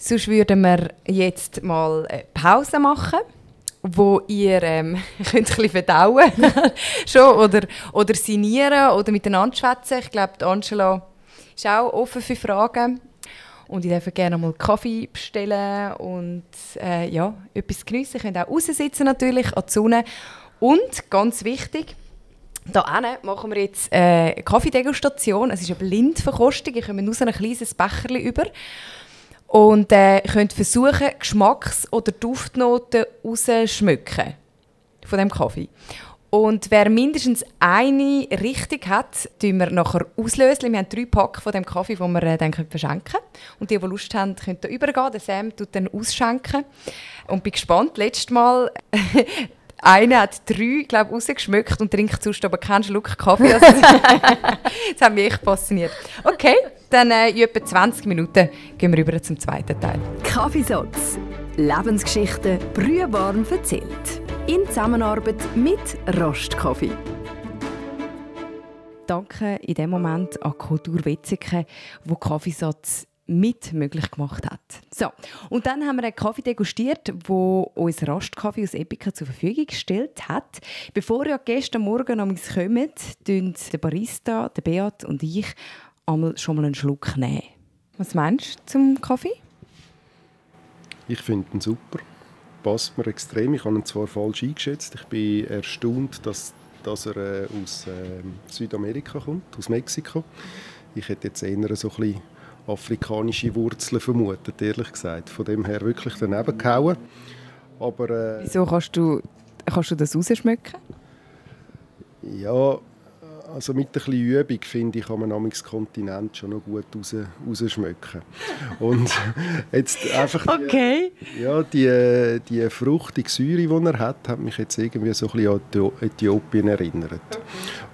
Sonst würden wir jetzt mal Pause machen, wo ihr ähm, könnt ein bisschen verdauen schon oder, oder signieren oder miteinander schwätzen. Ich glaube, Angela ist auch offen für Fragen. Und ich darf gerne mal Kaffee bestellen und äh, ja, etwas geniessen. Ihr könnt auch raussitzen natürlich, an die Sonne. Und, ganz wichtig, da machen wir jetzt äh, eine Kaffeedegustation. Es ist eine Blindverkostung. Ich komme nur so ein kleines Becherchen über und äh, könnt versuchen, Geschmacks- oder Duftnoten rausschmücken von dem Kaffee. Und wer mindestens eine richtig hat, tun wir nachher auslösen. Wir haben drei Pack von dem Kaffee, den wir äh, dann verschenken können. Und die, die Lust haben, können da übergehen. Der Sam tut dann ausschenken. Und bin gespannt. Letztes Mal Einer hat drei, glaube rausgeschmückt und trinkt sonst aber keinen Schluck Kaffee. Also, das hat mich echt fasziniert. Okay, dann äh, in etwa 20 Minuten gehen wir über zum zweiten Teil. Kaffeesatz. Lebensgeschichten brühwarm erzählt. In Zusammenarbeit mit Rostkaffee. Danke in dem Moment an Kultur Wetzikon, wo Kaffeesatz mit möglich gemacht hat. So, und dann haben wir einen Kaffee degustiert, wo uns Rastkaffee aus Epica zur Verfügung gestellt hat. Bevor ja gestern Morgen am kommen, tun der Barista, der Beat und ich einmal schon mal einen Schluck nehmen. Was meinst du zum Kaffee? Ich finde ihn super. Passt mir extrem. Ich habe ihn zwar falsch eingeschätzt. Ich bin erstaunt, dass, dass er äh, aus äh, Südamerika kommt, aus Mexiko. Ich hätte jetzt eher so ein bisschen afrikanische Wurzeln vermutet, ehrlich gesagt. Von dem her wirklich daneben gehauen. Aber, äh, Wieso kannst du, kannst du das rausschmecken? Ja, also mit ein bisschen Übung, finde ich, kann man das Kontinent schon noch gut raus, rausschmecken. Und jetzt einfach die, okay. ja, die, die fruchtige Säure, die er hat, hat mich jetzt irgendwie so ein bisschen an Äthiopien erinnert.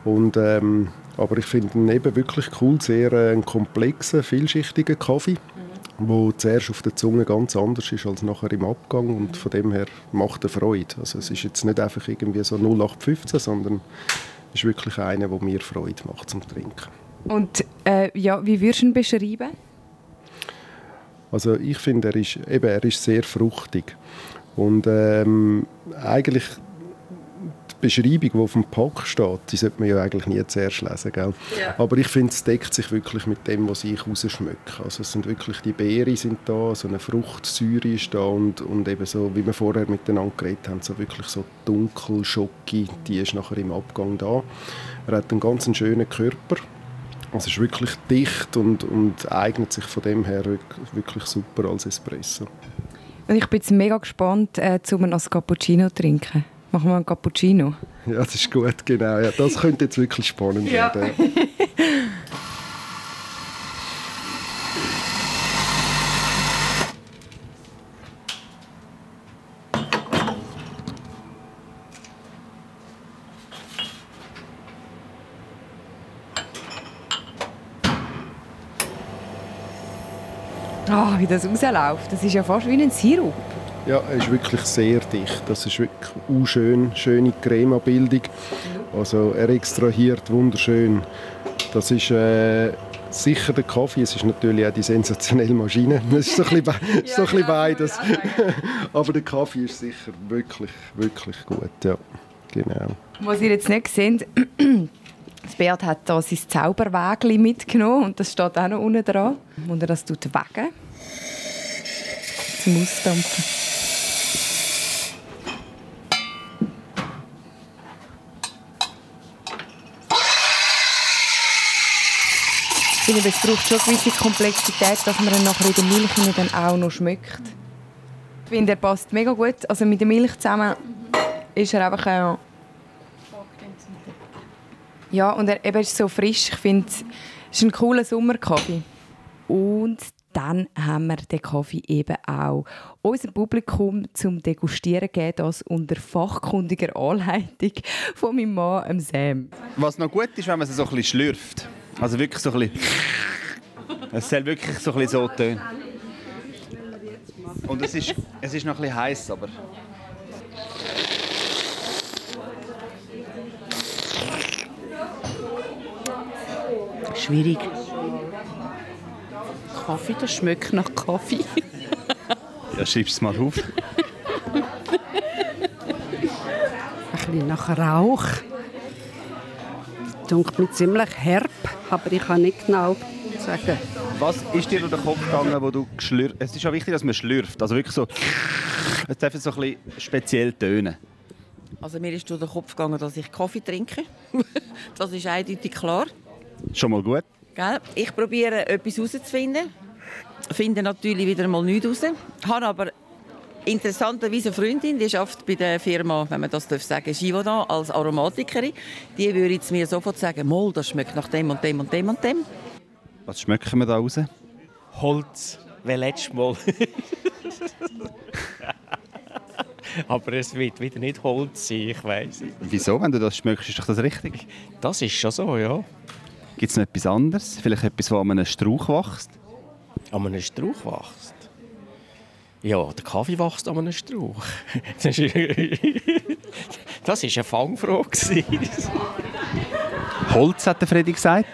Und ähm, aber ich finde ihn eben wirklich cool, sehr äh, ein komplexer, vielschichtiger Kaffee, wo zuerst auf der Zunge ganz anders ist als nachher im Abgang und von dem her macht er Freude. Also es ist jetzt nicht einfach irgendwie so 0815, sondern ist wirklich einer, der mir Freude macht zum Trinken. Und äh, ja, wie würdest du ihn beschreiben? Also ich finde, er ist, eben, er ist sehr fruchtig und ähm, eigentlich Beschreibung, die auf dem Pack steht, die sollte man ja eigentlich nie zuerst lesen. Gell? Ja. Aber ich finde, es deckt sich wirklich mit dem, was ich rausschmecke. Also es sind wirklich die Beeren sind da, so eine Fruchtsäure ist da und, und eben so, wie wir vorher miteinander geredet haben, so wirklich so dunkel, schocki, die ist nachher im Abgang da. Er hat einen ganz schönen Körper. Also es ist wirklich dicht und, und eignet sich von dem her wirklich super als Espresso. Und ich bin jetzt mega gespannt, äh, um einen Cappuccino zu trinken. Machen wir einen Cappuccino. Ja, das ist gut, genau. Ja, das könnte jetzt wirklich spannend Ja. werden. Ah, wie das rausläuft. Das ist ja fast wie ein Sirup. Ja, er ist wirklich sehr dicht. Das ist wirklich auch schön, schöne Crema-Bildung. Also er extrahiert wunderschön. Das ist äh, sicher der Kaffee. Es ist natürlich auch die sensationelle Maschine. Das ist so ein bisschen, be so ein bisschen beides. Aber der Kaffee ist sicher wirklich, wirklich gut. Ja, genau. Was ihr jetzt nicht seht, das Beat hat da sein Zauberwägli mitgenommen und das steht auch noch unten dran. Und er das tut wegen. Zum Ausdampfen. Ich finde, es braucht schon eine gewisse Komplexität, dass man ihn nachher in der Milch dann auch noch schmeckt. Ich finde, er passt mega gut. Also mit der Milch zusammen ist er einfach... Äh, ja, und er eben ist so frisch. Ich finde, es ist ein cooler Sommerkaffee. Und dann haben wir den Kaffee eben auch unserem Publikum zum Degustieren gegeben, das unter fachkundiger Anleitung von meinem Mann, Sam. Was noch gut ist, wenn man es so ein bisschen schlürft. Also wirklich so ein bisschen... Es soll wirklich so ein bisschen so tönen. Und es ist, es ist noch ein bisschen heiß, aber... Schwierig. Kaffee, das schmeckt nach Kaffee. Ja, es mal auf. Ein bisschen nach Rauch. Dunkt mir ziemlich herb, aber ich kann nicht genau sagen. Was ist dir durch den Kopf gegangen, wo du geschlürft Es ist ja wichtig, dass man schlürft. Also wirklich so... Es darf so ein bisschen speziell tönen. Also mir ist durch den Kopf gegangen, dass ich Kaffee trinke. das ist eindeutig klar. Schon mal gut. Gell? Ich probiere etwas herauszufinden. Finde natürlich wieder mal nichts raus. Habe aber interessanterweise eine Freundin, die arbeitet bei der Firma, wenn man das darf sagen, Givaudan als Aromatikerin. Die würde jetzt mir sofort sagen, Mol, das schmeckt nach dem und dem und dem und dem. Was schmecken wir da raus? Holz, wie letztes Mal. Aber es wird wieder nicht Holz sein, ich weiß. Wieso? Wenn du das schmeckst, ist doch das richtig. Das ist schon so, ja. Gibt es noch etwas anderes? Vielleicht etwas, das an einem Strauch wächst? An einem Strauch wächst. Ja, der Kaffee wächst an einem Strauch. Das ist eine Fangfrage. Holz, hat der Freddy gesagt.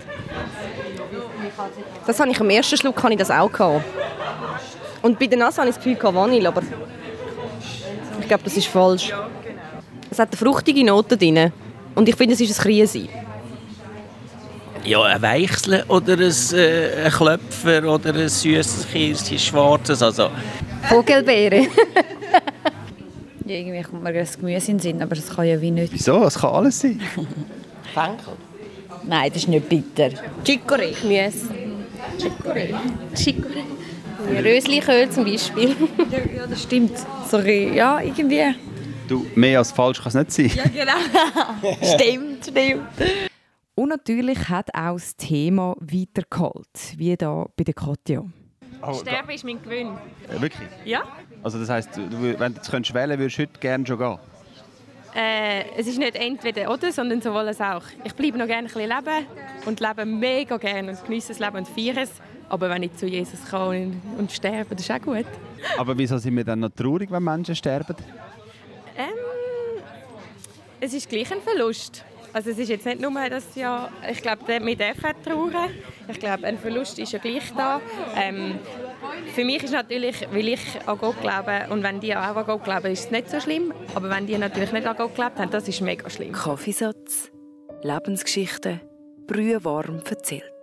Das habe ich am ersten Schluck habe ich das auch gehabt. Und bei der Nase habe ich das Gefühl Vanille, aber ich glaube, das ist falsch. Es hat eine fruchtige Note drin. Und ich finde, es ist ein Krise. Ja, ein Weichsel oder ein, äh, ein Klöpfer oder ein süßes Kirschen, schwarzes. Also, Vogelbeere. Ja, irgendwie kommt mir das Gemüse in den Sinn, aber das kann ja wie nicht. Wieso? Es kann alles sein. Fenkel. Nein, das ist nicht bitter. Chicorée. Gemüse. Chicorée. Chicorée. Rösliköl zum Beispiel. Ja, das stimmt. Sorry, ja, irgendwie. Du, mehr als falsch kann es nicht sein. Stimmt, stimmt. Und natürlich hat auch das Thema weitergeholt, wie da bei der Katja. Sterben ist mein Gewinn. Äh, wirklich? Ja. Also das heisst, du, wenn du jetzt könntest wählen würdest du heute gerne schon gehen? Äh, es ist nicht entweder oder, sondern sowohl als auch. Ich bleibe noch gerne ein bisschen leben und lebe mega gerne und genieße das Leben und feiere es. Aber wenn ich zu Jesus kann und, und sterbe, das ist auch gut. Aber wieso sind wir dann noch traurig, wenn Menschen sterben? Ähm, es ist gleich ein Verlust. Also es ist jetzt nicht nur, dass ja, ich glaube, wir dürfen trauern. Ich glaube, ein Verlust ist ja gleich da. Ähm, für mich ist natürlich, weil ich an Gott glaube und wenn die auch an Gott glauben, ist es nicht so schlimm. Aber wenn die natürlich nicht an Gott glaubt haben, das ist mega schlimm. Kaffeesatz. Lebensgeschichten. Brühwarm erzählt.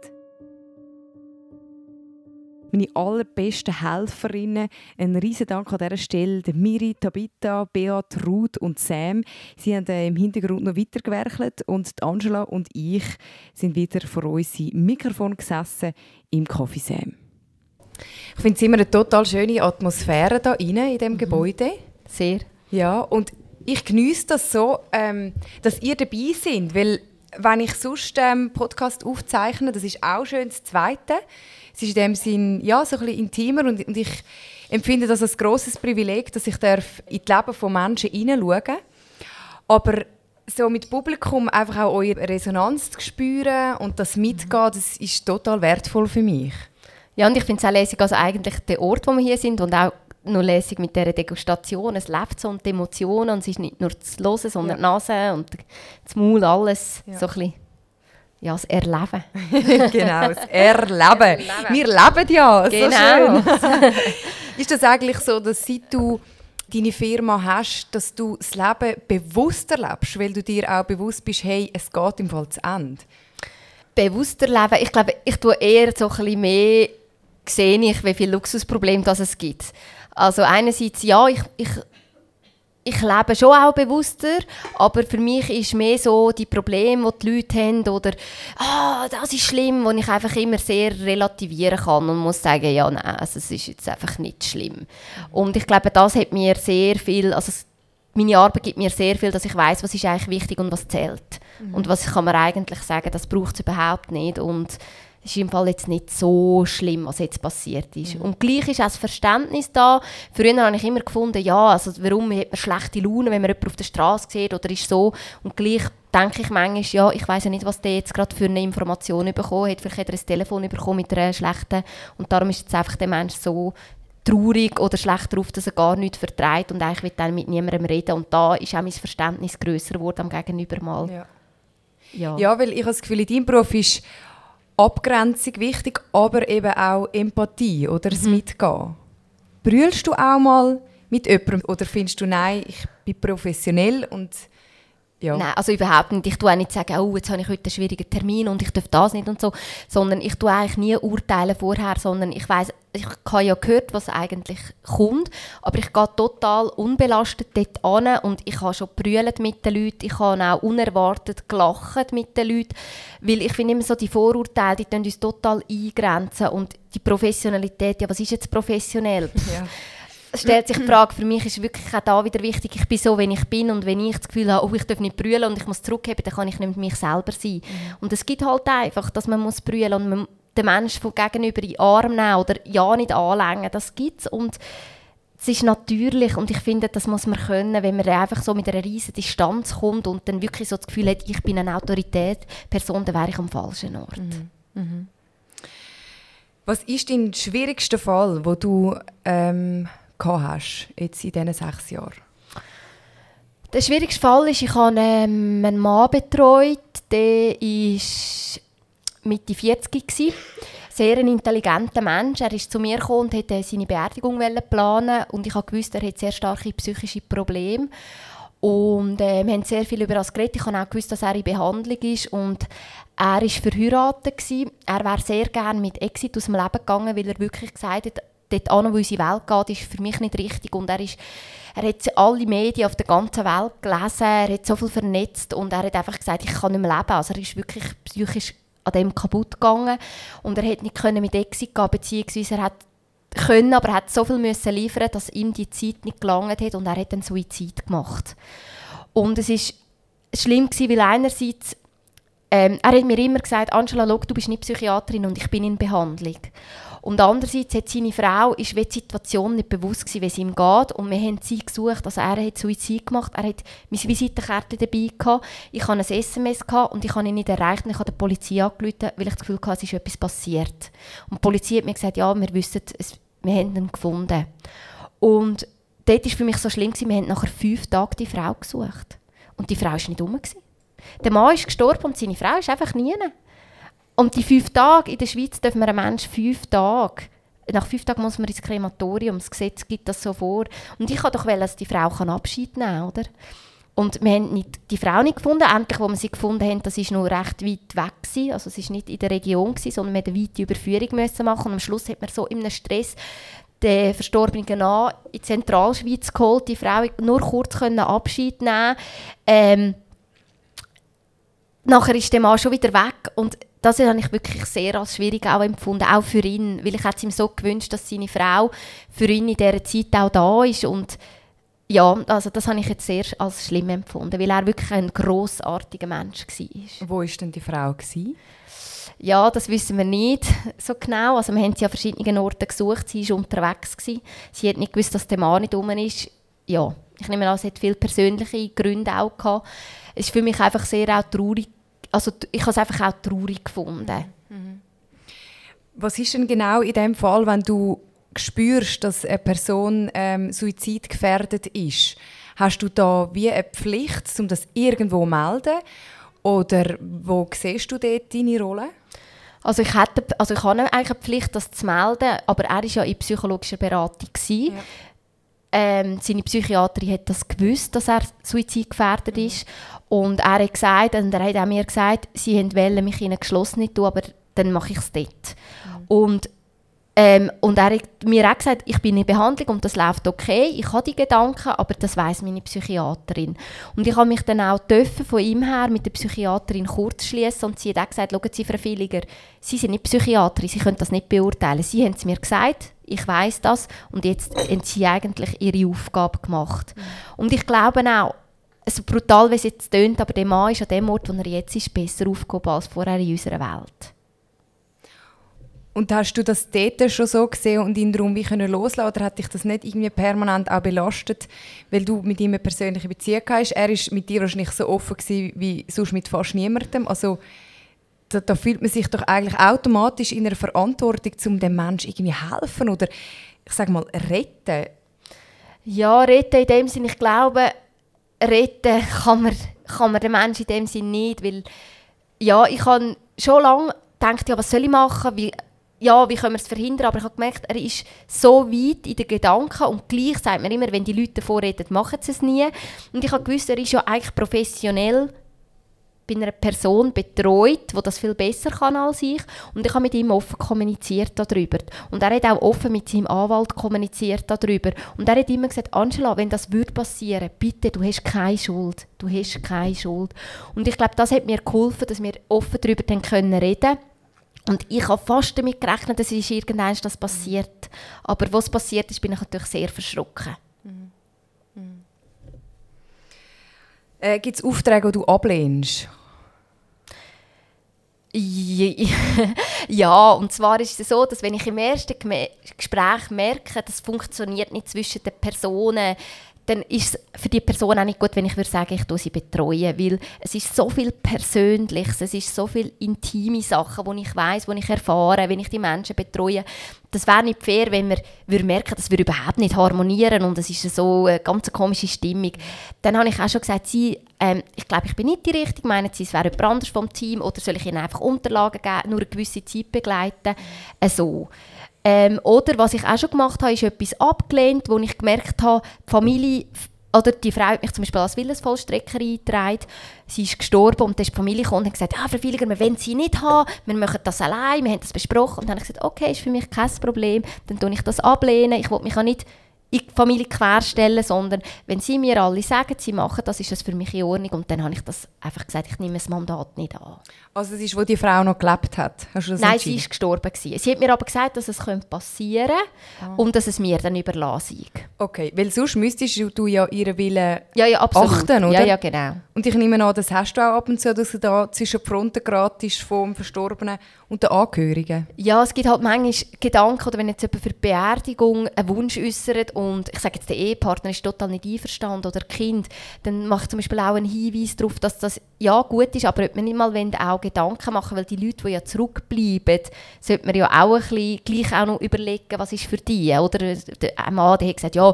Meine allerbesten Helferinnen. Ein riesen Dank an dieser Stelle. Der Miri, Tabita, Beat, Ruth und Sam. Sie haben äh, im Hintergrund noch weitergewerkelt und Angela und ich sind wieder vor unserem Mikrofon gesessen im Coffee Sam. Ich finde es immer eine total schöne Atmosphäre da in diesem Gebäude. Sehr. Ja, und ich genieße das so, ähm, dass ihr dabei seid, weil wenn ich sonst ähm, Podcast aufzeichne, das ist auch schön das Zweite. Es ist in dem Sinn ja, so ein bisschen intimer und, und ich empfinde das als grosses Privileg, dass ich darf in das Leben von Menschen hineinschauen darf. Aber so mit Publikum einfach auch eure Resonanz zu spüren und das mitgehen, das ist total wertvoll für mich. Ja, und ich finde es auch lässig, also eigentlich der Ort, wo wir hier sind und auch noch lässig mit dieser Degustation. Es lebt so und die Emotionen und es ist nicht nur das Hören, sondern ja. die Nase und das Maul, alles ja. so ein bisschen ja, das Erleben. genau, das Erleben. Wir leben ja, genau. so ist das eigentlich so, dass seit du deine Firma hast, dass du das Leben bewusster lebst, weil du dir auch bewusst bist, hey, es geht im Fall zu Ende? Bewusster leben, ich glaube, ich tue eher so ein bisschen mehr, sehe ich, wie viele Luxusprobleme das es gibt. Also einerseits, ja, ich, ich, ich lebe schon auch bewusster, aber für mich ist mehr so die Probleme, die die Leute haben oder «Ah, das ist schlimm», wo ich einfach immer sehr relativieren kann und muss sagen, ja, nein, also es ist jetzt einfach nicht schlimm. Und ich glaube, das hat mir sehr viel, also meine Arbeit gibt mir sehr viel, dass ich weiß, was ist eigentlich wichtig und was zählt. Mhm. Und was kann man eigentlich sagen, das braucht es überhaupt nicht. Und ist im Fall jetzt nicht so schlimm, was jetzt passiert ist. Mhm. Und gleich ist auch das Verständnis da. Früher habe ich immer gefunden, ja, also warum hat man schlechte Laune, wenn man jemanden auf der Straße sieht oder ist so. Und gleich denke ich manchmal, ja, ich weiß ja nicht, was der jetzt gerade für eine Information bekommen hat. Vielleicht hat er ein Telefon bekommen mit einer schlechten. Und darum ist jetzt einfach der Mensch so traurig oder schlecht darauf, dass er gar nichts vertreibt und eigentlich will dann mit niemandem reden. Und da ist auch mein Verständnis grösser geworden am Gegenüber mal. Ja. Ja. ja, weil ich habe das Gefühl, in deinem Beruf ist Abgrenzung wichtig, aber eben auch Empathie oder das mhm. Mitgehen. Brüllst du auch mal mit jemandem oder findest du, nein, ich bin professionell und ja. Nein, also überhaupt nicht. Ich tue auch nicht sagen, oh, jetzt habe ich heute einen schwierigen Termin und ich darf das nicht und so, sondern ich tue eigentlich nie urteilen vorher, sondern ich weiß, ich habe ja gehört, was eigentlich kommt, aber ich gehe total unbelastet dort an und ich habe schon brüllt mit den Leuten, ich habe auch unerwartet gelacht mit den Leuten, weil ich finde immer so, die Vorurteile, die uns total eingrenzen und die Professionalität, ja, was ist jetzt professionell? Ja stellt sich die Frage, für mich ist wirklich auch da wieder wichtig, ich bin so, wenn ich bin und wenn ich das Gefühl habe, oh, ich darf nicht brüllen und ich muss zurückheben, dann kann ich nicht mit mich selber sein. Mhm. Und es gibt halt einfach, dass man muss brüllen und man den Menschen von gegenüber in den Arm nehmen oder ja nicht anlängen, das gibt es und es ist natürlich und ich finde, das muss man können, wenn man einfach so mit einer riesen Distanz kommt und dann wirklich so das Gefühl hat, ich bin eine Autorität, Person, dann wäre ich am falschen Ort. Mhm. Mhm. Was ist dein schwierigster Fall, wo du ähm, hast, jetzt in diesen sechs Jahren? Der schwierigste Fall ist, ich habe ähm, einen Mann betreut, der war Mitte 40 war. Sehr ein intelligenter Mensch. Er ist zu mir gekommen und wollte seine Beerdigung planen und ich wusste, er hat sehr starke psychische Probleme. Und äh, wir haben sehr viel über das geredet. Ich habe auch gewusst, dass er in Behandlung ist. Und er war verheiratet. Gewesen. Er wäre sehr gerne mit Exit aus dem Leben gegangen, weil er wirklich gesagt hat, dort an, wo unsere Welt geht, ist für mich nicht richtig. Und er, ist, er hat alle Medien auf der ganzen Welt gelesen, er hat so viel vernetzt und er hat einfach gesagt, ich kann nicht mehr leben. Also er ist wirklich psychisch an dem kaputt gegangen und er hat nicht können mit Exit gehen, beziehungsweise er hat können, aber er hat so viel müssen liefern, dass ihm die Zeit nicht gelangt hat und er hat einen Suizid gemacht. Und es ist schlimm gewesen, weil einerseits ähm, er hat mir immer gesagt, Angela, schau, du bist nicht Psychiaterin und ich bin in Behandlung. Und andererseits hat seine Frau ist die Situation nicht bewusst gewesen, wie es ihm geht. Und wir haben sie gesucht. Also er hat Suizid gemacht. Er hat meine Visitenkarte dabei gehabt. Ich hatte ein SMS gehabt und ich habe ihn nicht erreicht. Und ich habe die Polizei angerufen, weil ich das Gefühl hatte, es ist etwas passiert. Und die Polizei hat mir gesagt, ja, wir wissen, es, wir haben ihn gefunden. Und dort war für mich so schlimm, gewesen, wir haben nachher fünf Tage die Frau gesucht. Und die Frau war nicht rum. Der Mann ist gestorben und seine Frau ist einfach nie. Und die fünf Tage, in der Schweiz dürfen wir einen Menschen fünf Tage, nach fünf Tagen muss man ins Krematorium, das Gesetz gibt das so vor. Und ich wollte doch, wollen, dass die Frau Abschied nehmen kann, oder? Und wir haben nicht, die Frau nicht gefunden. Endlich, wo wir sie gefunden haben, das war noch recht weit weg. Gewesen. Also es war nicht in der Region, gewesen, sondern wir mussten eine weite Überführung müssen machen. Und am Schluss hat man so in Stress den Verstorbenen an in die Zentralschweiz geholt. Die Frau nur kurz können Abschied nehmen ähm, Nachher ist der Mann schon wieder weg und das habe ich wirklich sehr als schwierig auch empfunden, auch für ihn, weil ich hätte ihm so gewünscht, dass seine Frau für ihn in dieser Zeit auch da ist und ja, also das habe ich jetzt sehr als schlimm empfunden, weil er wirklich ein grossartiger Mensch war. Wo war denn die Frau? Gewesen? Ja, das wissen wir nicht so genau. Also wir haben sie an verschiedenen Orten gesucht. Sie war unterwegs. Gewesen. Sie hat nicht gewusst, dass der Mann nicht um ist. Ja, ich nehme an, sie hat viele persönliche Gründe auch gehabt. Es ist für mich einfach sehr auch traurig. Also ich habe es einfach auch traurig gefunden. Mhm. Was ist denn genau in dem Fall, wenn du spürst, dass eine Person ähm, suizidgefährdet ist? Hast du da wie eine Pflicht, um das irgendwo zu melden? Oder wo siehst du dort deine Rolle? Also ich, hätte, also ich habe eigentlich eine Pflicht, das zu melden, aber er war ja in psychologischer Beratung. Ja. Ähm, seine Psychiaterin hat das gewusst, dass er suizidgefährdet ist. Und er hat gesagt, und er hat auch mir gesagt, sie wollen mich in eine geschlossene tun, aber dann mache ich es dort. Mhm. Und ähm, und er hat mir auch gesagt, ich bin in Behandlung und das läuft okay. Ich habe die Gedanken, aber das weiß meine Psychiaterin. Und ich habe mich dann auch dürfen von ihm her mit der Psychiaterin kurz schließen und sie hat auch gesagt, schauen Sie, Frau Villiger, Sie sind nicht Psychiaterin, Sie können das nicht beurteilen. Sie haben es mir gesagt, ich weiß das und jetzt haben Sie eigentlich Ihre Aufgabe gemacht. Und ich glaube auch, so brutal wie es jetzt tönt, aber der Mann ist an dem Ort, wo er jetzt ist, besser aufgehoben als vorher in unserer Welt. Und hast du das dort schon so gesehen und ihn darum wie können loslassen oder hat dich das nicht irgendwie permanent auch belastet, weil du mit ihm eine persönliche Beziehung hast? Er ist mit dir wahrscheinlich so offen gewesen, wie sonst mit fast niemandem. Also da, da, fühlt man sich doch eigentlich automatisch in einer Verantwortung, um dem Menschen irgendwie helfen oder ich sage mal retten. Ja, retten in dem Sinne, ich glaube, retten kann man, kann man den Menschen in dem Sinne nicht, weil ja, ich habe schon lange gedacht, ja, was soll ich machen, wie ja, wie können wir es verhindern? Aber ich habe gemerkt, er ist so weit in den Gedanken und gleich sagt man immer, wenn die Leute davor reden, machen sie es nie. Und ich habe gewusst, er ist ja eigentlich professionell bei einer Person betreut, die das viel besser kann als ich. Und ich habe mit ihm offen kommuniziert darüber. Und er hat auch offen mit seinem Anwalt kommuniziert darüber. Und er hat immer gesagt, Angela, wenn das würde passieren, bitte, du hast keine Schuld. Du hast keine Schuld. Und ich glaube, das hat mir geholfen, dass wir offen darüber reden können und ich habe fast damit gerechnet, dass ist irgendwann das passiert. Aber was passiert ist, bin ich natürlich sehr verschrocken. Mhm. Mhm. Äh, Gibt es Aufträge, die du ablehnst? ja, und zwar ist es so, dass wenn ich im ersten Gespräch merke, das funktioniert nicht zwischen den Personen, dann ist es für die Person auch nicht gut, wenn ich würde sagen, ich betreue sie betreuen, weil es ist so viel Persönliches, es ist so viel intime Sachen, die ich weiß, die ich erfahre, wenn ich die Menschen betreue. Das wäre nicht fair, wenn wir, wir merken, dass wir überhaupt nicht harmonieren und es ist so eine ganz komische Stimmung. Dann habe ich auch schon gesagt, sie, ähm, ich glaube, ich bin nicht die Richtige, meinen sie, es wäre jemand anderes vom Team oder soll ich ihnen einfach Unterlagen geben, nur eine gewisse Zeit begleiten, äh, so. Ähm, oder was ich auch schon gemacht habe, ist etwas abgelehnt, wo ich gemerkt habe, die Familie oder die Frau hat mich zum Beispiel als Willensvollstrecker eingetragen. Sie ist gestorben und dann ist die Familie gekommen und hat gesagt, ah, Frau Villiger, wir wollen sie nicht haben, wir machen das allein, wir haben das besprochen. Und dann habe ich gesagt, okay, ist für mich kein Problem, dann tue ich das ablehnen. Ich will mich auch nicht in die Familie querstellen, sondern wenn sie mir alle sagen, sie machen das, ist das für mich in Ordnung. Und dann habe ich das einfach gesagt, ich nehme das Mandat nicht an. Also es ist, wo die Frau noch gelebt hat? Hast du das Nein, sie ist gestorben. Gewesen. Sie hat mir aber gesagt, dass es passieren könnte ah. und dass es mir dann überlassen Okay, weil sonst müsstest du ja ihren Willen ja, ja, achten, oder? Ja, ja, genau. Und ich nehme an, das hast du auch ab und zu, dass du da zwischen Fronten geraten vom Verstorbenen und den Angehörigen. Ja, es gibt halt manchmal Gedanken, oder wenn jetzt jemand für die Beerdigung einen Wunsch äußert und ich sage jetzt, der Ehepartner ist total nicht einverstanden oder Kind, dann mache ich zum Beispiel auch einen Hinweis darauf, dass das ja gut ist, aber ob man nicht mal auch Gedanken machen weil die Leute, die ja zurückbleiben, sollte man ja auch ein bisschen gleich auch noch überlegen, was ist für die, oder? Der Mann der hat gesagt, ja,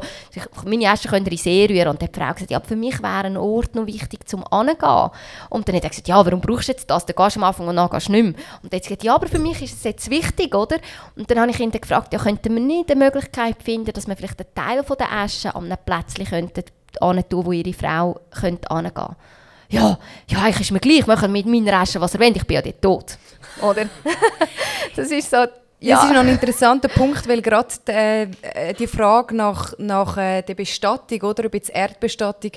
meine Äste können in See rühren und die Frau gesagt, ja, für mich wäre ein Ort noch wichtig zum Angehen. Und dann hat er gesagt, ja, warum brauchst du jetzt das? Dann gehst du am Anfang und dann gehst du nicht mehr. Und dann er gesagt, ja, aber für mich ist es jetzt wichtig, oder? Und dann habe ich ihn gefragt, ja, könnte man nicht eine Möglichkeit finden, dass man vielleicht Teil von der Asche an einem Plätzchen tun, wo ihre Frau könnte ja, ja, eigentlich ist mir gleich, machen mit meiner Asche, was er will, ich bin ja dort tot. Oder? das ist so... Ja. Das ist noch ein interessanter Punkt, weil gerade die, äh, die Frage nach, nach äh, der Bestattung, oder ob jetzt Erdbestattung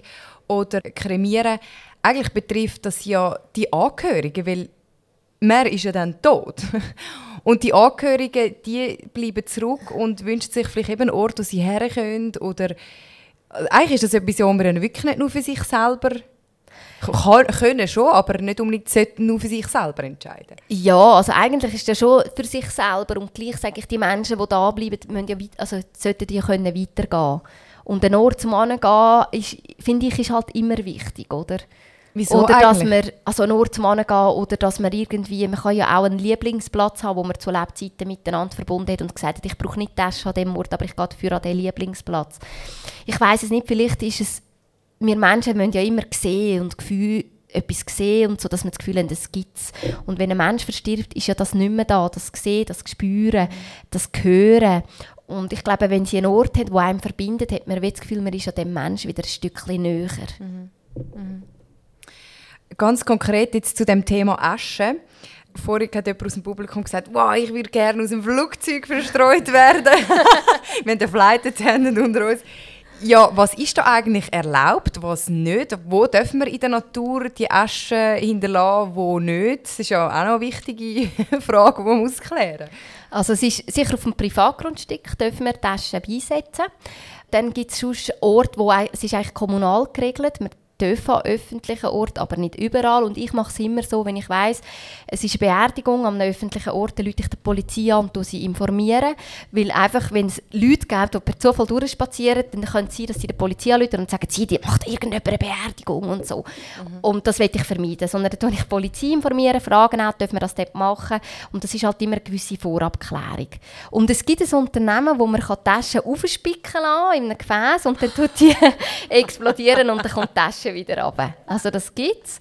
oder Kremieren, eigentlich betrifft das ja die Angehörigen, weil man ist ja dann tot. Und die Angehörigen, die bleiben zurück und wünschen sich vielleicht eben einen Ort, wo sie her können oder Eigentlich ist das etwas, was man wirklich nicht nur für sich selber können schon, aber nicht unbedingt nur für sich selber entscheiden. Ja, also eigentlich ist das schon für sich selber und gleich sage ich, die Menschen, die da bleiben, müssen ja weit, also sollten die können weitergehen. Und ein Ort zum Angehen, finde ich, ist halt immer wichtig, oder? Wieso oder dass man also an einen Ort zum Angehen oder dass man irgendwie, man kann ja auch einen Lieblingsplatz haben, wo man zu Lebzeiten miteinander verbunden hat und gesagt hat, ich brauche nicht Tasche an dem Ort, aber ich gehe dafür an den Lieblingsplatz. Ich weiß es nicht, vielleicht ist es, wir Menschen müssen ja immer sehen und Gefühl, etwas sehen und so, dass wir das Gefühl haben, das gibt es. Und wenn ein Mensch verstirbt, ist ja das nicht mehr da, das Sehen, das Spüren, das Hören. Und ich glaube, wenn sie einen Ort hat, der einem verbindet, hat man das Gefühl, man ist an dem Menschen wieder ein Stückchen näher. Ganz konkret jetzt zu dem Thema Asche. Vorhin hat jemand aus dem Publikum gesagt, wow, ich würde gerne aus dem Flugzeug verstreut werden. Wir haben Flight Attendant unter uns. Ja, was ist da eigentlich erlaubt, was nicht? Wo dürfen wir in der Natur die Asche hinterlassen, wo nicht? Das ist ja auch noch eine wichtige Frage, die man muss Also es ist sicher auf dem Privatgrundstück dürfen wir Taschen beisetzen. Dann gibt es sonst Orte, wo es ist eigentlich kommunal geregelt. Wir dürfen an öffentlichen Orten, aber nicht überall. Und ich mache es immer so, wenn ich weiß, es ist eine Beerdigung an einem öffentlichen Ort, dann rufe ich die Polizei an und sie informieren. Weil einfach, wenn es Leute gibt, die per Zufall durchspazieren, dann könnte es sein, dass sie die Polizei anrufen und sagen, sie, die macht irgendjemand eine Beerdigung und so. Und das will ich vermeiden. Sondern dann informiere ich die Polizei, informieren, fragen auch, dürfen wir das dort machen. Und das ist halt immer eine gewisse Vorabklärung. Und es gibt ein Unternehmen, wo man Taschen aufspicken kann in einem Gefäß und dann tut die explodieren und dann kommt die Tasche wieder runter. Also das gibt es.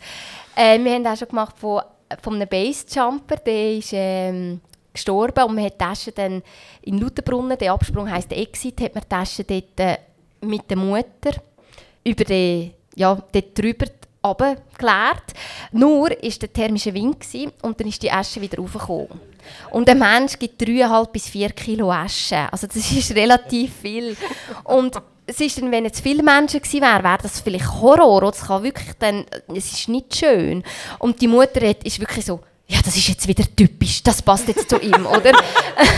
Äh, wir haben auch schon gemacht von, von einem Basejumper, der ist ähm, gestorben und man hat die Tasche dann in Lauterbrunnen, der Absprung heisst Exit, hat man die Tasche dort äh, mit der Mutter über den, ja, dort drüber runtergeleert. Nur war der thermische Wind und dann ist die Asche wieder raufgekommen. Und ein Mensch gibt 3,5 bis 4 Kilo Asche. Also das ist relativ viel. Und es ist dann, wenn jetzt viele Menschen gewesen wären, wäre das vielleicht Horror. Es kann wirklich dann, es ist nicht schön. Und die Mutter hat, ist wirklich so, ja, das ist jetzt wieder typisch, das passt jetzt zu ihm, oder?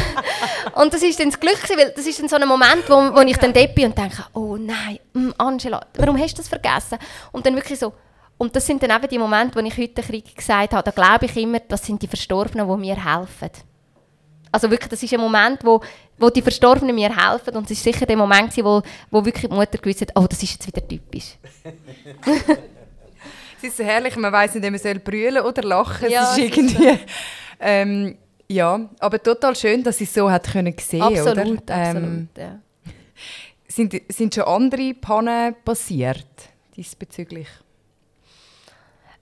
und das ist dann das Glück, weil das ist dann so ein Moment, wo, wo ich dann dort bin und denke, oh nein, mm, Angela, warum hast du das vergessen? Und dann wirklich so, und das sind dann eben die Momente, wo ich heute Krieg gesagt habe, da glaube ich immer, das sind die Verstorbenen, die mir helfen. Also wirklich, das ist ein Moment, wo, wo die Verstorbenen mir helfen und es ist sicher der Moment, wo, wo wirklich die Mutter gewusst hat, oh, das ist jetzt wieder typisch. Es ist so herrlich, man weiß nicht, ob man soll brüllen oder lachen. Ja, es ist es ist irgendwie... Ähm, ja, aber total schön, dass sie es so hat können sehen, Absolut, oder? absolut, Ähm, ja. sind, sind schon andere Pannen passiert diesbezüglich?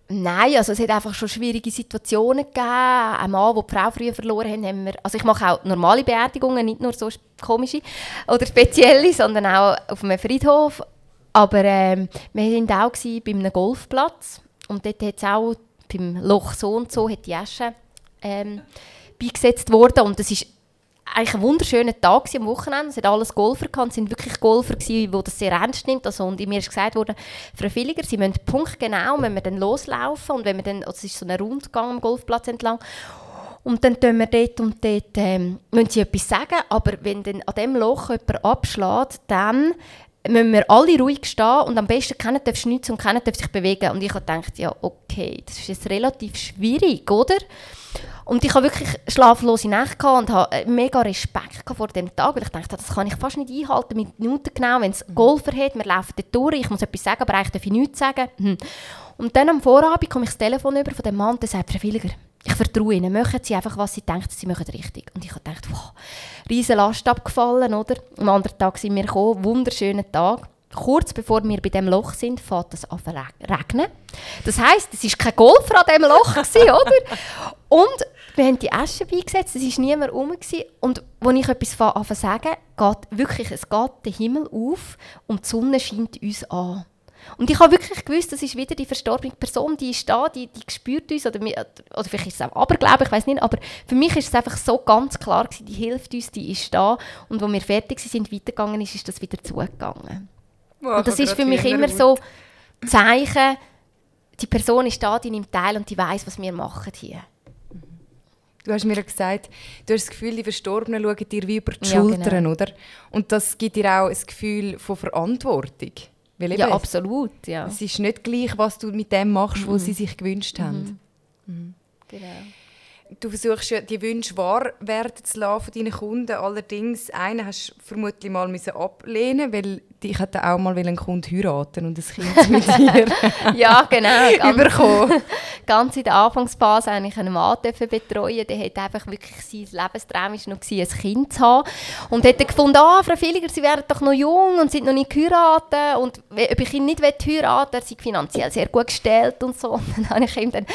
Nein, also es hat einfach schon schwierige Situationen gegeben. Ein Mann, der die Frau früher verloren haben, haben wir, also ich mache auch normale Beerdigungen, nicht nur so komische oder spezielle, sondern auch auf einem Friedhof. Aber ähm, wir waren auch bei einem Golfplatz und dort hat es auch beim Loch so und so hat die Asche ähm, beigesetzt worden und das ist eigentlich ein wunderschöner Tag am Wochenende. Es hat alles Golfer. Es sind wirklich Golfer die das sehr ernst nimmt. Also, und mir ist gesagt worden, Frau Villiger, Sie müssen punktgenau, wenn wir dann loslaufen und wenn wir dann, also es ist so ein Rundgang am Golfplatz entlang, und dann tun wir dort und dort, ähm, müssen Sie etwas sagen, aber wenn dann an diesem Loch jemand abschlägt, dann müssen wir alle ruhig stehen und am besten keiner darf schnitzen und keiner darf sich bewegen. Und ich habe gedacht, ja, okay, das ist jetzt relativ schwierig, oder? Und ich habe wirklich schlaflose Nächte und habe äh, mega Respekt vor dem Tag, weil ich dachte, das kann ich fast nicht einhalten, mit Minuten genau, wenn es Golfer hat, wir laufen dort durch, ich muss etwas sagen, aber eigentlich darf ich nichts sagen. Hm. Und dann am Vorabend komme ich das Telefon über von dem Mann, der sagt, Frau ich vertraue Ihnen, machen Sie einfach, was Sie denken, Sie machen richtig. Und ich habe gedacht, wow, riesen Last abgefallen, oder? Am anderen Tag sind wir gekommen, wunderschöner Tag. Kurz bevor wir bei dem Loch sind, fängt es an zu reg- regnen. Das heisst, es war kein Golfer an diesem Loch, gewesen, oder? Und wir haben die Asche beigesetzt, es war niemand rum. gewesen. Und als ich etwas anfange zu sagen, geht wirklich, es geht der Himmel auf und die Sonne scheint uns an. Und ich habe wirklich gewusst, das ist wieder die verstorbene Person, die ist da, die, die spürt uns, oder, oder vielleicht ist es auch Aberglaube, ich weiß nicht, aber für mich ist es einfach so ganz klar gewesen, die hilft uns, die ist da. Und als wir fertig sind, weitergegangen ist, ist das wieder zugegangen. Wow, und das ist für mich immer so Zeichen, die Person ist da, die nimmt teil und die weiß, was wir machen hier. Du hast mir gesagt, du hast das Gefühl, die Verstorbenen schauen dir wie über die Ja, Schultern, genau. oder? Und das gibt dir auch ein Gefühl von Verantwortung. Weil Ja, absolut, ja. Es ist nicht gleich, was du mit dem machst, Mhm. was sie sich gewünscht haben. Genau. Du versuchst ja, die Wünsche wahr werden zu lassen von deinen Kunden. Allerdings, einen hast du vermutlich mal müssen ablehnen weil ich hätte auch mal einen Kunden heiraten und ein Kind mit dir ja, genau. Ganz, überkommen. ganz in der Anfangsphase eigentlich einen Mann betreuen. Der hat einfach wirklich sein Lebenstraum ist noch gewesen, ein Kind zu haben. Und hat dann gefunden, ah, Frau Villiger, Sie wären doch noch jung und sind noch nicht geheiratet. Und ob ich ihn nicht heiraten will, er sei finanziell sehr gut gestellt und so. Und dann habe ich ihm dann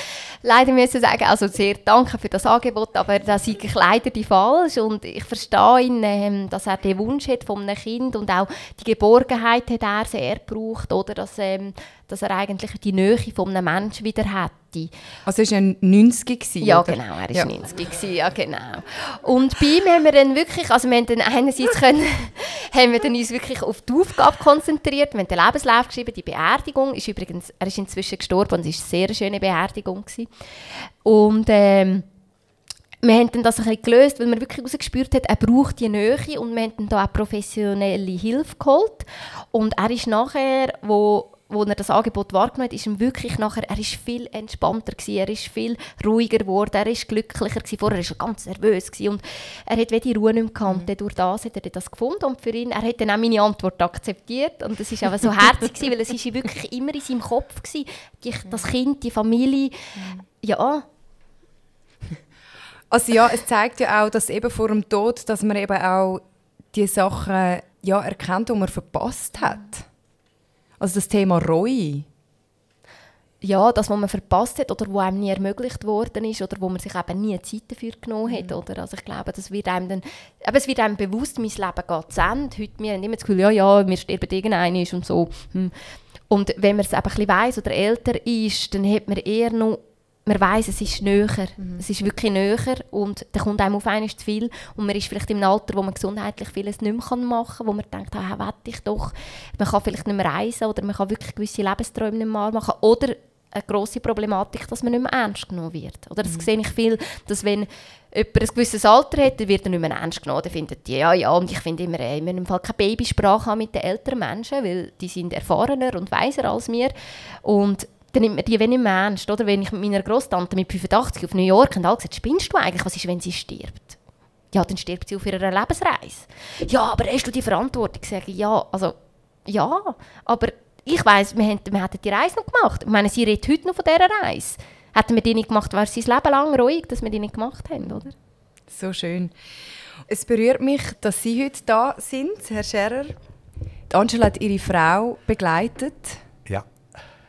leider müssen sagen, also sehr danke für das Angebot, aber das sei leider die falsch. Und ich verstehe ihn, ähm, dass er den Wunsch hat von einem Kind und auch die Geborgenheit hat er sehr gebraucht, oder? Dass, ähm, dass er eigentlich die Nähe von einem Menschen wieder hätte. Also es war ein 90 gewesen, Ja, oder? genau, er war Ja. 90 gewesen, ja genau. Und bei ihm haben wir dann wirklich, also wir haben dann einerseits können, haben wir dann uns wirklich auf die Aufgabe konzentriert, wir haben den Lebenslauf geschrieben, die Beerdigung ist übrigens, er ist inzwischen gestorben und es war eine sehr schöne Beerdigung gewesen. Und ähm, wir haben dann das ein bisschen gelöst, weil man wirklich herausgespürt hat, er braucht die Nähe und wir haben dann da auch professionelle Hilfe geholt. Und er ist nachher, wo, wo er das Angebot wahrgenommen hat, ist ihm wirklich nachher, er ist viel entspannter gewesen, er ist viel ruhiger geworden, er ist glücklicher gewesen. Vorher war er ganz nervös gewesen und er hat die Ruhe nicht mehr gehabt. Und Durch das hat er das gefunden und für ihn, er hat dann auch meine Antwort akzeptiert und das ist aber so herzig gewesen, weil es ist wirklich immer in seinem Kopf gewesen, die, das Kind, die Familie, ja, Also ja, es zeigt ja auch, dass eben vor dem Tod, dass man eben auch die Sachen ja, erkennt, die man verpasst hat. Also das Thema Reue. ja, das, was man verpasst hat oder wo einem nie ermöglicht worden ist oder wo man sich eben nie Zeit dafür genommen hat. Oder? Also ich glaube, das wird einem dann, eben, es wird einem bewusst, mein Leben geht zu Ende. Heute, wir haben immer das Gefühl, ja, ja, wir sterben irgendeiner und so. Hm. Und wenn man es eben ein bisschen weiss oder älter ist, dann hat man eher noch man weiß, es ist näher. Es ist wirklich näher und dann kommt einem auf einmal zu viel und man ist vielleicht im Alter, wo man gesundheitlich vieles nicht mehr machen kann, wo man denkt, ah, wette ich doch. Man kann vielleicht nicht mehr reisen oder man kann wirklich gewisse Lebensträume nicht mehr machen oder eine grosse Problematik, dass man nicht mehr ernst genommen wird. Oder das sehe ich viel, dass wenn jemand ein gewisses Alter hat, dann wird er nicht mehr ernst genommen. Dann findet die, ja, ja, und ich finde immer, ey, wir im Fall keine Babysprache haben mit den älteren Menschen, weil die sind erfahrener und weiser als wir. Und dann nimmt man die wenig ernst. Oder? Wenn ich mit meiner Großtante mit 85 auf New York und alle gesagt, spinnst du eigentlich, was ist, wenn sie stirbt? Ja, dann stirbt sie auf ihrer Lebensreise. Ja, aber hast du die Verantwortung? Sage ich, ja, also, ja, aber ich weiss, wir, haben, wir hätten die Reise noch gemacht. Ich meine, sie redet heute noch von dieser Reise. Hätten wir die nicht gemacht, wäre das Leben lang ruhig, dass wir die nicht gemacht haben, oder? So schön. Es berührt mich, dass Sie heute da sind, Herr Scherer. Angela hat ihre Frau begleitet.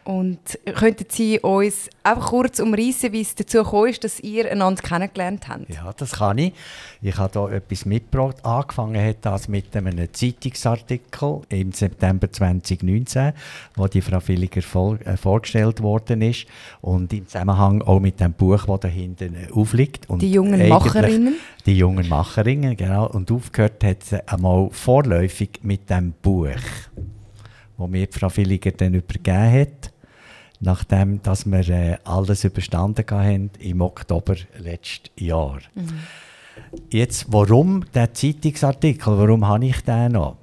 Und könnten Sie uns einfach kurz umreißen, wie es dazu gekommen ist, dass ihr einander kennengelernt habt? Ja, das kann ich. Ich habe hier etwas mitgebracht. Angefangen hat das mit einem Zeitungsartikel im September 2019, wo die Frau Villiger vor, äh, vorgestellt worden ist. Und im Zusammenhang auch mit dem Buch, das da hinten aufliegt. Und Die jungen Macherinnen. Die jungen Macherinnen, genau. Und aufgehört hat sie einmal vorläufig mit dem Buch, wo mir Frau Villiger dann übergeben hat, nachdem dass wir äh, alles überstanden haben im Oktober letzten Jahr. Jetzt, warum der Zeitungsartikel? Warum habe ich den noch?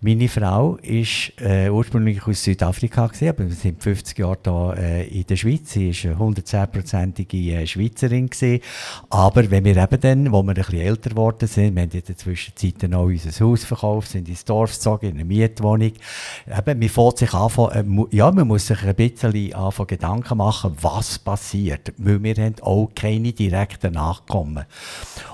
Meine Frau ist äh, ursprünglich aus Südafrika, gewesen, aber wir sind 50 Jahre hier äh, in der Schweiz. Sie war eine 110-prozentige äh, Schweizerin. Gewesen. Aber wenn wir eben dann, wo wir ein bisschen älter geworden sind, wir haben in der Zwischenzeit auch unser Haus verkauft, sind ins Dorf gezogen, in eine Mietwohnung. Eben, man sich anfangen, äh, ja, man muss sich ein bisschen anfangen, Gedanken machen, was passiert. Weil wir haben auch keine direkten Nachkommen.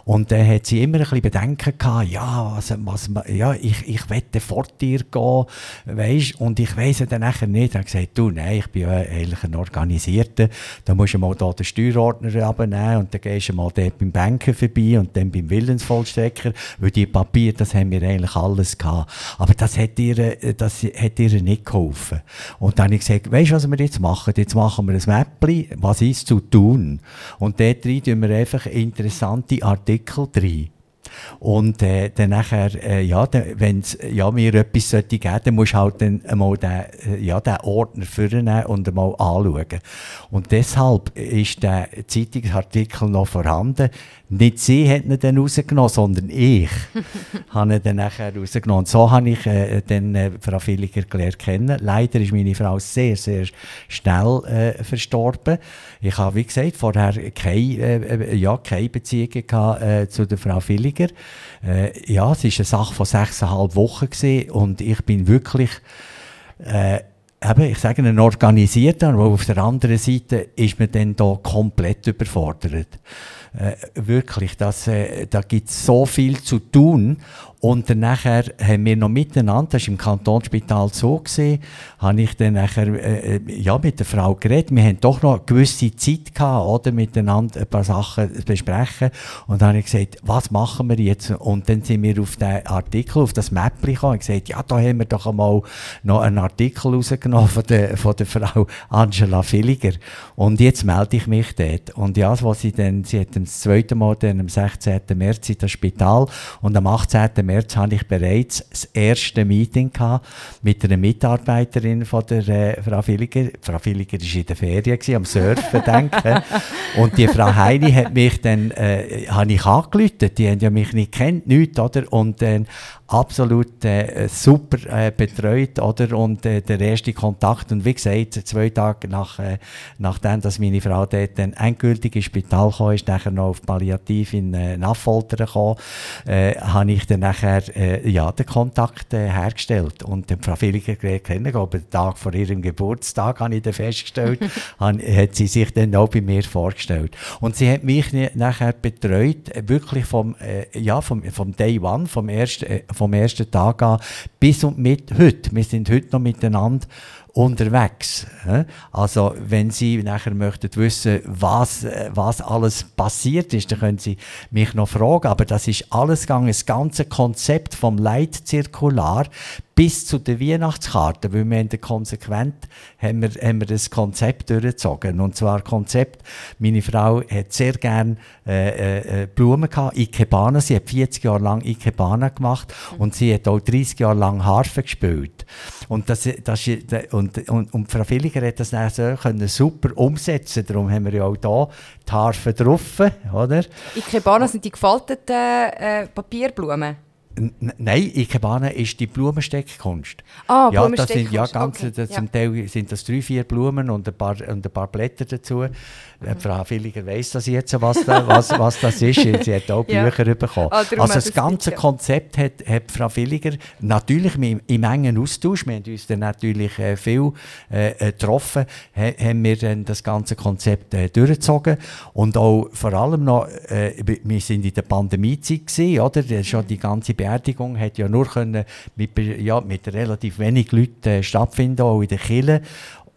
Und dann hat sie immer ein bisschen Bedenken gehabt, ja, was, was, ja ich, ich wette vor dir gehen, weisst, und ich weiss es dann nachher nicht. Er hat gesagt, du, nein, ich bin ja eigentlich ein Organisierter, da musst du mal da den Steuerordner abnehmen und dann gehst du mal dort beim Banker vorbei und dann beim Willensvollstrecker, weil die Papiere, das haben wir eigentlich alles gehabt. Aber das hat ihr, äh, das hat ihr nicht geholfen. Und dann habe ich gesagt, weißt du, was wir jetzt machen? Jetzt machen wir ein Mäppli, was ist zu tun? Und dort rein tun wir einfach interessante Artikel rein. Und äh, dann nachher, äh, ja, wenn ja, mir etwas sollte geben, dann musst du halt dann einmal den, äh, ja, den Ordner vornehmen und einmal anschauen. Und deshalb ist der Zeitungsartikel noch vorhanden. Nicht sie hat ihn dann rausgenommen, sondern ich habe ihn dann nachher rausgenommen. Und so habe ich äh, dann äh, Frau Villiger gelernt kennen. Leider ist meine Frau sehr, sehr schnell äh, verstorben. Ich habe, wie gesagt, vorher keine, äh, ja, keine Beziehung gehabt, äh, zu der Frau Villiger. Äh, ja, es war eine Sache von sechseinhalb Wochen gewesen und ich bin wirklich äh, eben, ich sage, ein organisierter, aber auf der anderen Seite ist man dann da komplett überfordert. Äh, wirklich, das, äh, da gibt es so viel zu tun und dann nachher haben wir noch miteinander, das war im Kantonsspital so, gewesen, habe ich dann nachher äh, ja, mit der Frau geredet. Wir haben doch noch eine gewisse Zeit gehabt, oder, miteinander ein paar Sachen besprechen. Und dann habe ich gesagt, was machen wir jetzt? Und dann sind wir auf den Artikel, auf das Mäppchen gekommen und gesagt, ja, da haben wir doch einmal noch einen Artikel rausgenommen von der, von der Frau Angela Villiger. Und jetzt melde ich mich dort. Und ja, was sie dann, sie hat dann das zweite Mal dann am 16. März in das Spital und am 18. März hatte ich bereits das erste Meeting mit einer Mitarbeiterin von der äh, Frau Villiger. Frau Villiger war in der Ferien, gewesen, am Surfen, denke Und die Frau Heini hat mich dann, äh, ich angerufen, die haben ja mich nicht kennt, nichts, oder? Und dann absolut äh, super äh, betreut, oder? Und äh, der erste Kontakt, und wie gesagt, zwei Tage nach, äh, nachdem, dass meine Frau dort dann endgültig ins Spital kam, ist nachher noch auf Palliativ in äh, Nachfolter gekommen, äh, habe ich dann nachher äh, ja, den Kontakt hergestellt und den Frau Villiger kennengelernt. Den Tag vor ihrem Geburtstag habe ich dann festgestellt, hat sie sich dann auch bei mir vorgestellt. Und sie hat mich nachher betreut, wirklich vom, ja, vom, vom Day One, vom ersten, äh, vom ersten Tag an bis und mit heute. Wir sind heute noch miteinander unterwegs. Also wenn Sie nachher möchten wissen, was, was alles passiert ist, dann können Sie mich noch fragen. Aber das ist alles gegangen, das ganze Konzept vom Leitzirkular bis zu der Weihnachtskarte, weil wir haben konsequent haben wir, haben wir das Konzept durchgezogen. Und zwar Konzept, meine Frau hat sehr gerne äh, äh, Blumen gehabt, Ikebana, sie hat 40 Jahre lang Ikebana gemacht und sie hat auch 30 Jahre lang Harfe gespielt. Und, das, das, und, und, und Frau Villiger hat das dann so können super umsetzen darum haben wir ja auch hier die Harfe drauf? Ikebana sind die gefalteten äh, Papierblumen? Nein, Ikebana ist die Blumensteckkunst. Ah, ja, das sind ja ganz, okay. zum Teil sind das drei, vier Blumen und ein paar, und ein paar Blätter dazu. Mhm. Frau Villiger weiss das jetzt, was, da, was, was das ist. Sie hat auch Bücher ja. bekommen. Ah, also das ganze nicht, Konzept hat, hat Frau Villiger natürlich im engen Austausch, wir haben uns dann natürlich äh, viel äh, äh getroffen, ha, haben wir dann das ganze Konzept äh, durchgezogen und auch vor allem noch, äh, wir sind in der Pandemiezeit gewesen, oder? Schon die ganze Beerdigung hat ja nur können mit, ja, mit relativ wenig Leuten äh, stattfinden, auch in der Kirche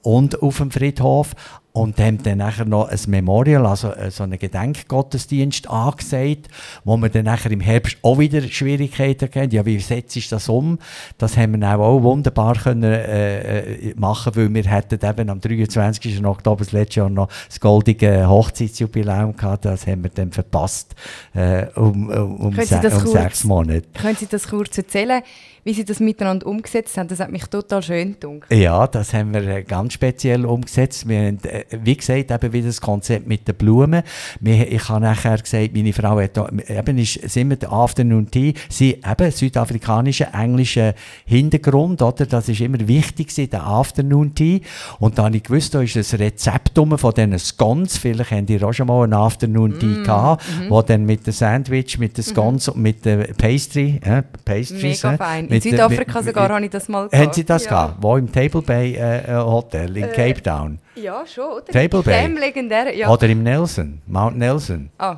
und auf dem Friedhof und haben dann nachher noch ein Memorial, also äh, so einen Gedenkgottesdienst angesagt, wo wir dann nachher im Herbst auch wieder Schwierigkeiten hatten. Ja, wie setzt ich das um? Das haben wir auch wunderbar können, äh, äh, machen, weil wir hätten eben am 23. Oktober das letzte Jahr noch das goldige Hochzeitsjubiläum gehabt. Das haben wir dann verpasst äh, um, um, um, se um kurz, sechs Monate. Können Sie das kurz erzählen? Wie Sie das miteinander umgesetzt haben. Das hat mich total schön gedacht. Ja, das haben wir äh, ganz speziell umgesetzt. Wir haben, äh, wie gesagt, eben wie das Konzept mit den Blumen. Ich habe nachher gesagt, meine Frau hat eben ist, sind wir der Afternoon Tea, sie eben südafrikanischer, englischer Hintergrund, oder? Das ist immer wichtig der Afternoon Tea. Und dann habe ich gewusst, da ist ein Rezept von diesen Scones. Vielleicht haben die auch schon mal einen Afternoon Tea mm, gehabt, -hmm. wo dann mit dem Sandwich, mit den Scones mm -hmm. und mit der Pastry, äh, Pastries, Mega fein. In Südafrika mit, sogar habe ich das mal gehabt. Haben Sie das ja. gehabt? Wo im Table Bay äh, äh Hotel in äh, Cape Town? Ja, schon. Oder? Table Bay? legendär, ja. Oder im Nelson, Mount Nelson? Ah.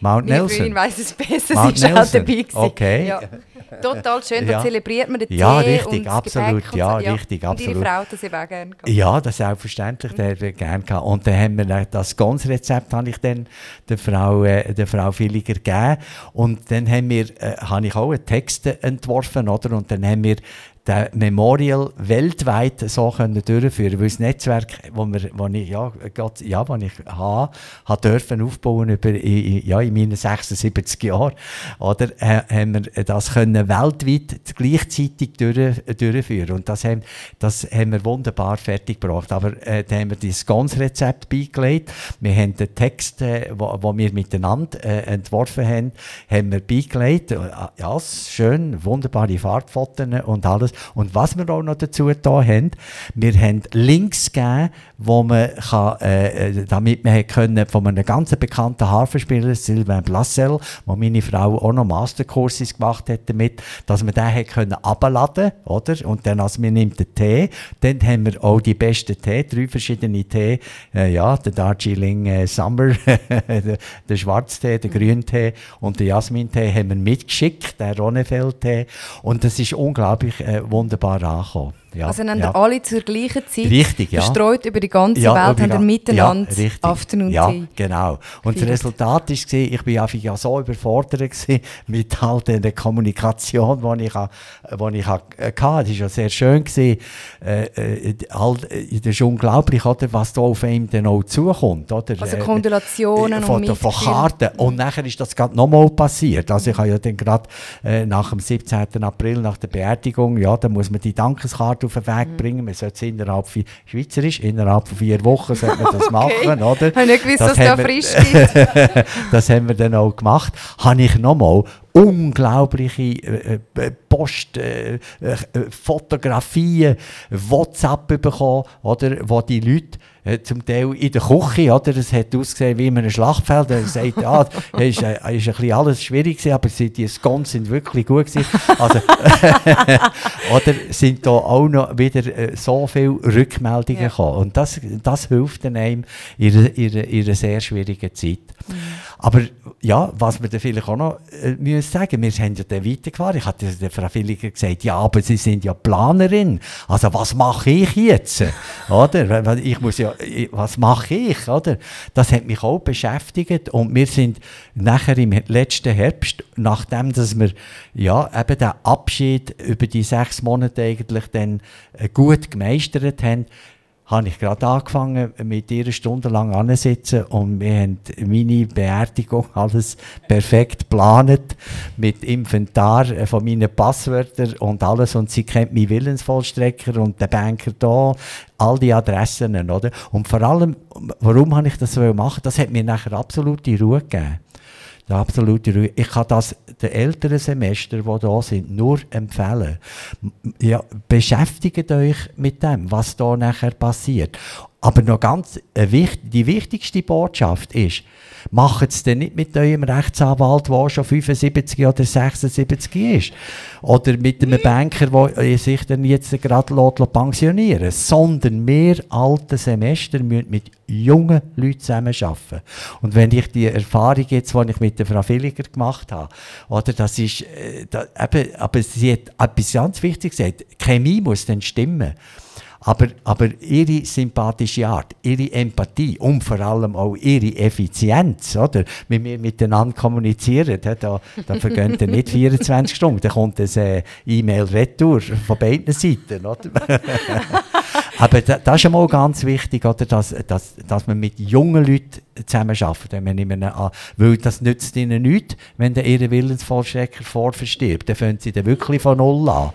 Mount Nelson. Ich weiß es besser, Mount sie war dabei. Gewesen. Okay. Ja. Total schön, da zelebriert man den ja, Tee richtig, und absolut, Gepäck ja, so. ja, richtig, absolut. Und ihre Frau das eben auch gerne gehabt. Ja, das selbstverständlich, der mhm. gerne gehabt. Und dann haben wir das ganze Rezept habe ich dann der Frau, äh, der Frau Villiger gegeben. Und dann haben wir, äh, habe ich auch einen Text entworfen, oder? Und dann haben wir das Memorial weltweit so können durchführen, weil das Netzwerk, wo wir, wo ich ja, Gott, ja, wo ich habe, hat dürfen aufbauen über ja in meinen 76 Jahren, oder äh, haben wir das können weltweit gleichzeitig durch, durchführen und das haben, das haben wir wunderbar fertig gebracht. Aber äh, da haben wir das ganze Rezept beigelegt. Wir haben den Text, äh, wo, wo wir miteinander äh, entworfen haben, haben wir beigelegt. Ja, schön, wunderbare Farbfotos und alles. Und was wir auch noch dazu getan haben, wir haben Links gegeben, wo man kann, äh, äh, damit man können von einem ganz bekannten Harfenspieler, Sylvain Blassel, wo meine Frau auch noch Masterkurses gemacht hat damit, dass man den können abladen, oder? Und dann, als man nimmt den Tee, dann haben wir auch die besten Tee, drei verschiedene Tee, äh, ja, der Darjeeling äh, Summer, der, der Schwarztee, der Grüntee und der Jasmintee haben wir mitgeschickt, der Ronnefeld-Tee. Und das ist unglaublich äh, wunderbar angekommen. Ja, also ja. alle zur gleichen Zeit Richtig, ja. verstreut über die ganze Ja, Welt, haben miteinander ja. Afternoon Ja, genau. Und das. Resultat war, ich war einfach ja so überfordert gewesen mit all der Kommunikation, die ich, die ich ha- äh, hatte. Es war ja sehr schön. Gewesen. Äh, äh, äh, das ist unglaublich, oder, was da auf einem dann auch zukommt. Oder? Also Äh, Konstellationen von, und von. Karten. Und nachher ist das gerade nochmal passiert. Also ich habe ja dann gerade äh, nach dem 17. April, nach der Beerdigung, ja, da muss man die Dankeskarte auf den Weg Mhm. bringen. Man sollte es innerhalb von, Schweizerisch, innerhalb von vier Wochen sollte man das machen, Okay. oder? Habe nicht gewusst, dass da haben wir- Frist gibt. das haben wir dann auch gemacht. Habe ich nochmal unglaubliche äh, äh, Post, äh, äh, Fotografien, WhatsApp bekommen, oder, wo die Leute zum Teil in der Küche, oder, es hat ausgesehen wie in einem Schlachtfeld, er sagt, ja, es ist, äh, ein bisschen alles schwierig gewesen, aber die Scones sind wirklich gut gewesen. Also, oder sind da auch noch wieder äh, so viele Rückmeldungen Ja. gekommen. Und das, das hilft dann einem in einer, in in einer sehr schwierigen Zeit. Aber ja, was wir dann vielleicht auch noch äh, müssen sagen, wir haben ja dann weitergefahren. Ich hatte der Frau Villiger gesagt, ja, aber Sie sind ja Planerin. Also was mache ich jetzt? oder? Ich muss ja, was mache ich? Oder? Das hat mich auch beschäftigt und wir sind nachher im letzten Herbst, nachdem dass wir ja, eben den Abschied über die sechs Monate eigentlich dann äh, gut gemeistert haben, habe ich gerade angefangen, mit ihr stundenlang ansitzen und wir haben meine Beerdigung alles perfekt geplant, mit Inventar äh, von meinen Passwörtern und alles und sie kennt meinen Willensvollstrecker und den Banker da, all die Adressen, oder? Und vor allem, warum habe ich das so machen? Das hat mir nachher absolute Ruhe gegeben. Die absolute Ruhe. Ich kann das den älteren Semester, die da sind, nur empfehlen. Ja, beschäftigt euch mit dem, was da nachher passiert. Aber noch ganz äh, wicht, die wichtigste Botschaft ist, macht es denn nicht mit eurem Rechtsanwalt, der schon 75 oder 76 ist. Oder mit einem Banker, der sich dann jetzt gerade lässt pensionieren lässt. Sondern wir alten Semester müssen mit jungen Leuten zusammenarbeiten. Und wenn ich die Erfahrung jetzt, die ich mit der Frau Villiger gemacht habe, oder das ist, äh, eben, aber sie hat etwas ganz Wichtiges gesagt, Chemie muss dann stimmen. Aber, aber ihre sympathische Art, ihre Empathie und vor allem auch ihre Effizienz, oder? Wenn wir miteinander kommunizieren, da, da, da vergehen dann nicht 24 Stunden, dann kommt ein äh, E-Mail-Retour von beiden Seiten, oder? Aber da, das ist einmal ganz wichtig, oder, dass, dass, dass man mit jungen Leuten zusammenarbeitet. Wenn man ihnen an, weil das nützt ihnen nichts, wenn der ihre Willensvollstrecker vorverstirbt. Dann fangen sie dann wirklich von Null an.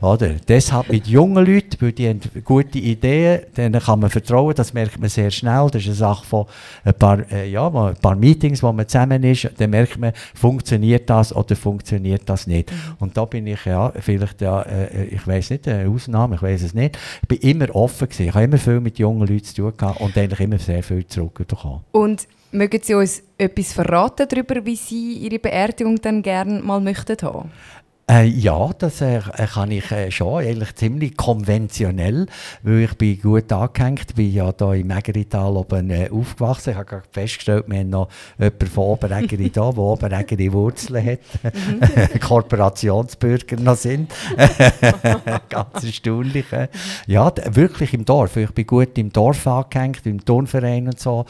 Oder? Deshalb mit jungen Leuten, weil die haben gute Ideen, denen kann man vertrauen, das merkt man sehr schnell. Das ist eine Sache von ein paar, äh, ja, ein paar Meetings, wo man zusammen ist, dann merkt man, funktioniert das oder funktioniert das nicht. Und da bin ich ja, vielleicht ja, äh, ich weiß nicht, eine Ausnahme, ich weiß es nicht. Ich bin immer offen gewesen. Ich habe immer viel mit jungen Leuten zu tun gehabt und eigentlich immer sehr viel zurückbekommen. Und mögen Sie uns etwas verraten darüber, wie Sie Ihre Beerdigung dann gerne mal möchten haben? Äh, ja, das äh, kann ich äh, schon, eigentlich ziemlich konventionell, weil ich bin gut angehängt, bin ja da im Ägerital oben äh, aufgewachsen. Ich habe gerade festgestellt, wir haben noch jemanden von Oberägeri da, der Oberägeri Wurzeln hat, Kooperationsbürger noch sind. Ganz erstaunlich. äh. Ja, wirklich im Dorf. Ich bin gut im Dorf angehängt, im Turnverein und so.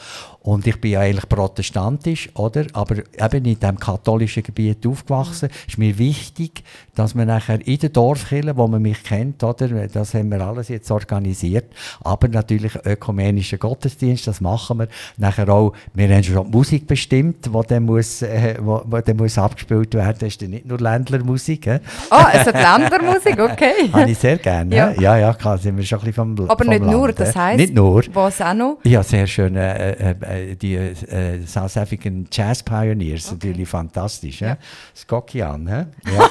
Und ich bin ja eigentlich protestantisch, oder? Aber eben in diesem katholischen Gebiet aufgewachsen. Ist mir wichtig, dass man nachher in der Dorfkirche, wo man mich kennt, oder, das haben wir alles jetzt organisiert, aber natürlich ökumenischen Gottesdienst, das machen wir. Nachher auch, wir haben schon die Musik bestimmt, die dann muss, äh, wo, wo dann muss abgespielt werden, das ist dann nicht nur Ländlermusik. Äh. Ah, es hat Ländlermusik, okay. Habe ich sehr gerne. Ja. Ja, ja, klar, sind wir schon ein bisschen vom Aber vom nicht nur, Land, das äh. heisst, Nicht nur. was auch noch? Ja, sehr schön. Äh, äh, die äh, South African Jazz Pioneers, natürlich fantastisch. Ja. Skokian? Ja.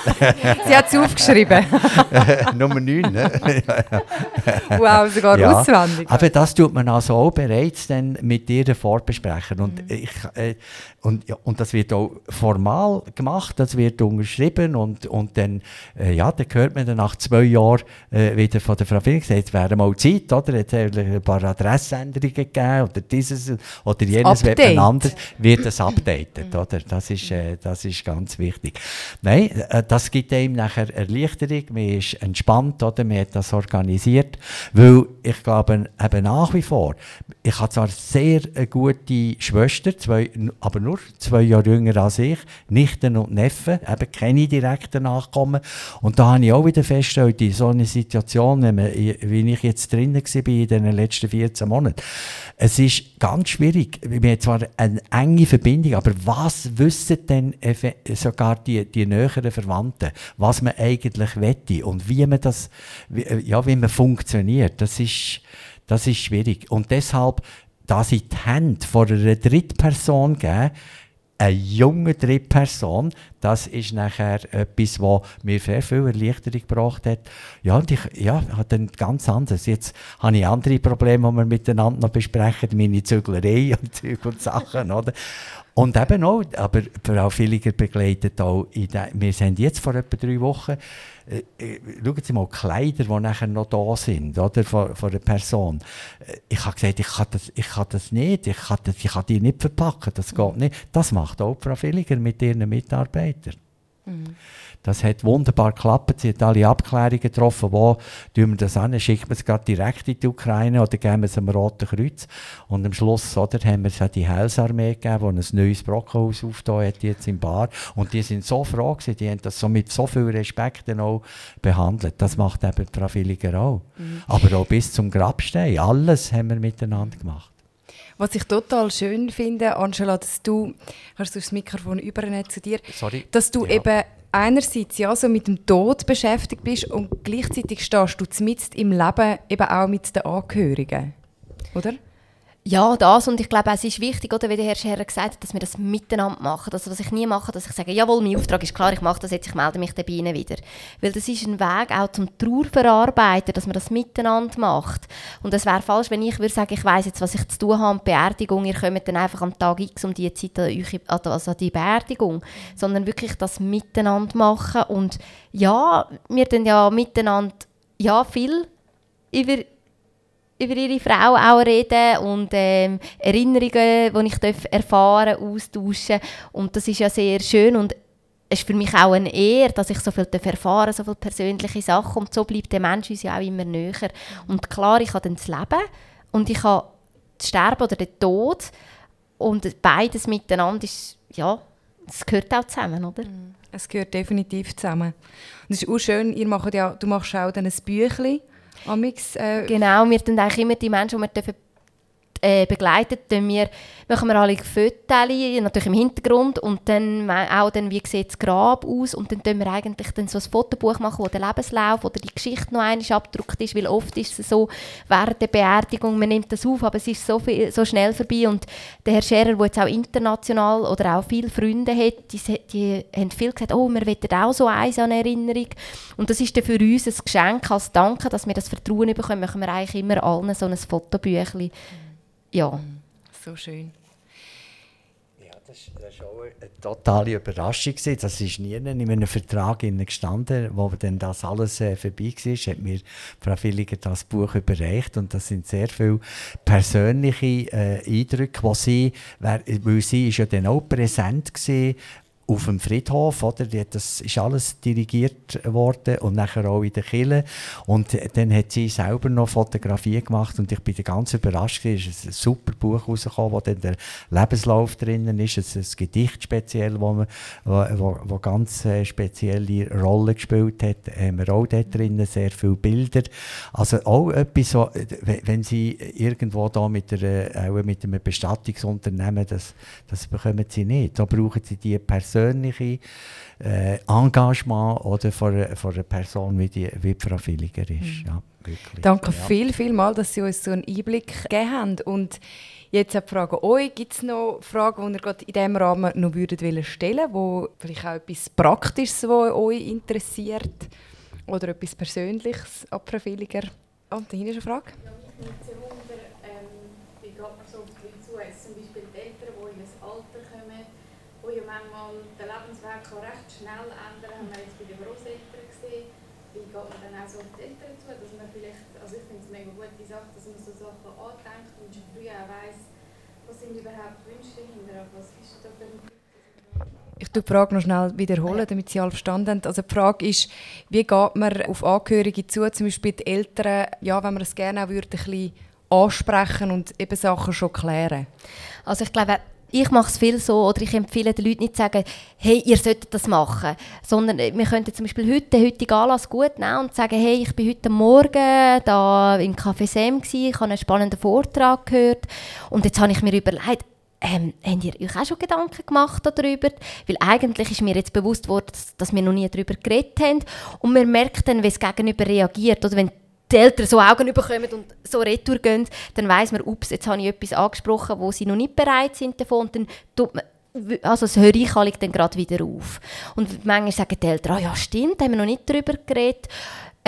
Sie hat es aufgeschrieben. Nummer 9. Ne? Wow, sogar auswendig. Aber das tut man also auch bereits dann mit ihr vorbesprechen. Und, ich, äh, und, ja, und das wird auch formal gemacht, das wird unterschrieben und, und dann, äh, ja, dann hört man dann nach zwei Jahren äh, wieder von der Frau Felix, jetzt wäre mal Zeit, oder? Jetzt hat ein paar Adressänderungen gegeben oder dieses oder jenes wird Update. anders, wird das updated, oder? Das ist, äh, das ist ganz wichtig. Nein, äh, das gibt einem nachher Erleichterung, man ist entspannt, oder? Man hat das organisiert, weil ich glaube eben nach wie vor, ich habe zwar sehr eine gute Schwester, zwei, aber nur zwei Jahre jünger als ich, Nichten und Neffen, eben keine direkten Nachkommen. Und da habe ich auch wieder festgestellt, in so einer Situation, wenn man, wie ich jetzt drinnen war in den letzten 14 Monaten, es ist ganz schwierig. Wir haben zwar eine enge Verbindung, aber was wissen denn sogar die, die näheren Verwandten, was man eigentlich wette und wie man das, äh, ja, wie man funktioniert, das ist, das ist schwierig. Und deshalb, da sie die Hände von einer Drittperson geben, eine junge Drittperson, das ist nachher etwas, was mir sehr viel Erleichterung gebracht hat. Ja, und ich ja, habe dann ganz anders. Jetzt habe ich andere Probleme, die wir miteinander noch besprechen, meine Züglerei und Zeug und Sachen, oder? Und eben auch, aber Frau Villiger begleitet auch, in der, wir sind jetzt vor etwa drei Wochen, äh, äh, schauen Sie mal, Kleider, die nachher noch da sind, oder, von, von einer Person. Äh, Ich habe gesagt, ich kann das, ich kann das nicht, ich kann, das, ich kann die nicht verpacken, das geht nicht. Das macht auch Frau Villiger mit ihren Mitarbeitern. Das hat wunderbar geklappt. Sie hat alle Abklärungen getroffen. Wo tun wir das an? Schicken wir es gerade direkt in die Ukraine oder geben wir es dem Roten Kreuz? Und am Schluss oder, haben wir es an die Heilsarmee gegeben, die ein neues Brockenhaus aufgetan hat, jetzt im Bar. Und die sind so froh gewesen, die haben das so mit so viel Respekt auch behandelt. Das macht eben Frau Villiger auch. Aber auch bis zum Grabstein. Alles haben wir miteinander gemacht. Was ich total schön finde, Angela, dass du, kannst du das Mikrofon übernehmen zu dir, Sorry. dass du Ja. eben einerseits ja so mit dem Tod beschäftigt bist und gleichzeitig stehst du mitten im Leben eben auch mit den Angehörigen, oder? Ja, das. Und ich glaube, es ist wichtig, oder, wie der Herr Scherer gesagt hat, dass wir das miteinander machen. Also, was ich nie mache, dass ich sage, jawohl, mein Auftrag ist klar, ich mache das jetzt, ich melde mich dabei Ihnen wieder. Weil das ist ein Weg auch zum Trauerverarbeiten, dass man das miteinander macht. Und es wäre falsch, wenn ich würde sagen, ich weiß jetzt, was ich zu tun habe, Beerdigung, ihr kommt dann einfach am Tag X um die Zeit an, euch, also an die Beerdigung. Sondern wirklich das miteinander machen. Und ja, wir dann ja miteinander ja, viel über über ihre Frau auch reden und ähm, Erinnerungen, die ich darf erfahren austauschen. Und das ist ja sehr schön und es ist für mich auch eine Ehre, dass ich so viel erfahren so viele persönliche Sachen und so bleibt der Mensch uns ja auch immer näher. Und klar, ich habe dann das Leben und ich habe das Sterben oder den Tod und beides miteinander ist, ja, es gehört auch zusammen, oder? Es gehört definitiv zusammen. Und es ist auch schön, ihr macht ja, du machst auch dann ein Büchlein, Amix, äh, Genau, wir tun eigentlich immer die Menschen, die wir dürfen, äh, begleiten, tun wir, machen wir alle Fotos, natürlich im Hintergrund und dann auch dann, wie sieht das Grab aus und dann tun wir eigentlich dann so ein Fotobuch machen, wo der Lebenslauf oder die Geschichte noch einmal abgedruckt ist, weil oft ist es so, während der Beerdigung, man nimmt das auf, aber es ist so, viel, so schnell vorbei und der Herr Scherer, der jetzt auch international oder auch viele Freunde hat, die, die haben viel gesagt, oh, wir wollen auch so eins an Erinnerung und das ist dann für uns ein Geschenk als Danke, dass wir das Vertrauen bekommen, machen wir eigentlich immer allen so ein Fotobüchlein. Ja. so schön. Das war auch eine totale Überraschung. gewesen. Das ist nie in einem Vertrag gestanden, wo dann das alles äh, vorbei war, hat mir Frau Villiger das Buch überreicht und das sind sehr viele persönliche äh, Eindrücke, die sie, weil sie ist ja dann auch präsent gewesen, auf dem Friedhof, oder? Das ist alles dirigiert worden und nachher auch in der Kille. Und dann hat sie selber noch Fotografien gemacht und ich bin ganz überrascht. Es ist ein super Buch rausgekommen, wo dann der Lebenslauf drinnen ist. Es ist ein Gedicht speziell, wo, man, wo, wo, ganz äh, spezielle Rolle gespielt hat. Haben wir auch dort drinnen sehr viele Bilder. Also auch etwas, so, wenn sie irgendwo da mit, der, auch mit einem Bestattungsunternehmen, das, das bekommen sie nicht. Da brauchen sie die Person persönliche äh, Engagement oder von, von einer Person wie, die, wie Frau Villiger ist. Mhm. Ja, wirklich. Danke ja. viel, viel mal, dass Sie uns so einen Einblick gegeben haben. Und jetzt eine Frage an euch. Gibt es noch Fragen, die ihr gerade in diesem Rahmen noch würdet stellen wo vielleicht auch etwas Praktisches, was euch interessiert? Oder etwas Persönliches an Frau Villiger? Oh, da hinten ist eine Frage. Ja, mich nimmt Wunder, ähm, wie geht man so auf die Leute zu? Zum Beispiel die Eltern, die in das Alter kommen, wo ja manchmal der Lebensweg kann recht schnell ändern haben wir jetzt bei den Großeltern gesehen. Wie geht man dann auch so auf die Eltern zu, dass man vielleicht, also ich finde es eine mega gute Sache, dass man so Sachen andenkt und schon früh auch weiss, was sind überhaupt Wünsche dahinter, was ist da für ein ich tue die Frage noch schnell wiederholen, damit Sie alle verstanden haben. Also die Frage ist, wie geht man auf Angehörige zu, zum Beispiel die Eltern, ja, wenn man es gerne auch würde, ein bisschen ansprechen und eben Sachen schon klären? Also ich glaube, ich mache es viel so, oder ich empfehle den Leuten nicht zu sagen, hey, ihr solltet das machen, sondern äh, wir könnten zum Beispiel heute den heutigen Anlass gut nehmen und sagen, hey, ich bin heute Morgen da im Café Sam ich habe einen spannenden Vortrag gehört und jetzt habe ich mir überlegt, ähm, habt ihr euch auch schon Gedanken gemacht darüber? Weil eigentlich ist mir jetzt bewusst worden, dass, dass wir noch nie darüber geredet haben und man merkt dann, wie es Gegenüber reagiert, oder wenn die Eltern so Augen bekommen und so retour gehen, dann weiss man, ups, jetzt habe ich etwas angesprochen, wo sie noch nicht bereit sind davon und dann tut man also das höre ich dann gerade wieder auf. Und manchmal sagen die Eltern, oh ja stimmt, haben wir noch nicht darüber geredet.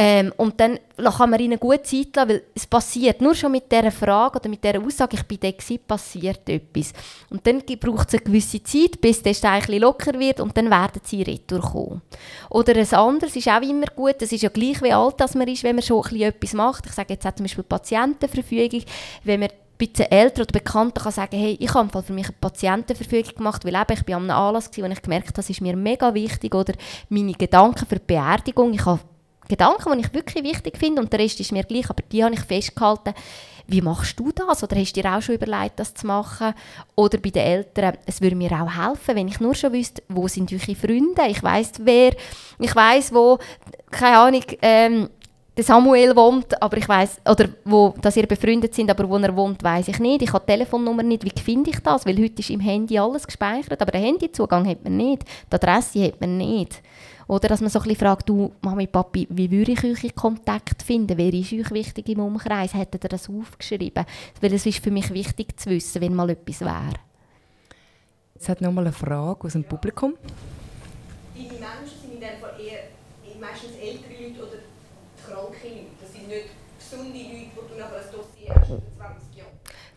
Ähm, und dann kann man ihnen gut Zeit lassen, weil es passiert. Nur schon mit dieser Frage oder mit dieser Aussage, ich bin da passiert etwas. Und dann braucht es eine gewisse Zeit, bis der Stein locker wird und dann werden sie retour kommen. Oder ein anderes ist auch immer gut, es ist ja gleich wie alt dass man ist, wenn man schon etwas macht. Ich sage jetzt auch zum Beispiel Patientenverfügung, wenn man bisschen älter oder bekannter kann sagen, hey, ich habe für mich eine Patientenverfügung gemacht, weil eben, ich bin an einem Anlass war, wo ich gemerkt habe, das ist mir mega wichtig oder meine Gedanken für die Beerdigung, ich habe Gedanken, die ich wirklich wichtig finde und der Rest ist mir gleich, aber die habe ich festgehalten. Wie machst du das? Oder hast du dir auch schon überlegt, das zu machen? Oder bei den Eltern, es würde mir auch helfen, wenn ich nur schon wüsste, wo sind eure Freunde? Ich weiß wer, ich weiß wo, keine Ahnung, ähm, der Samuel wohnt, aber ich weiß oder wo, dass ihr befreundet sind, aber wo er wohnt, weiß ich nicht. Ich habe die Telefonnummer nicht. Wie finde ich das? Weil heute ist im Handy alles gespeichert, aber den Handyzugang hat man nicht, die Adresse hat man nicht. Oder dass man so ein bisschen fragt, du, Mami, Papi, wie würde ich euch in Kontakt finden? Wer ist euch wichtig im Umkreis? Hättet ihr das aufgeschrieben? Weil es ist für mich wichtig zu wissen, wenn mal etwas wäre. Es hat nochmal eine Frage aus dem Publikum. Deine Menschen sind in dem Fall eher meistens ältere Leute oder kranke Leute. Das sind nicht gesunde Leute, die du nachher ein Dossier hast für 20 Jahre.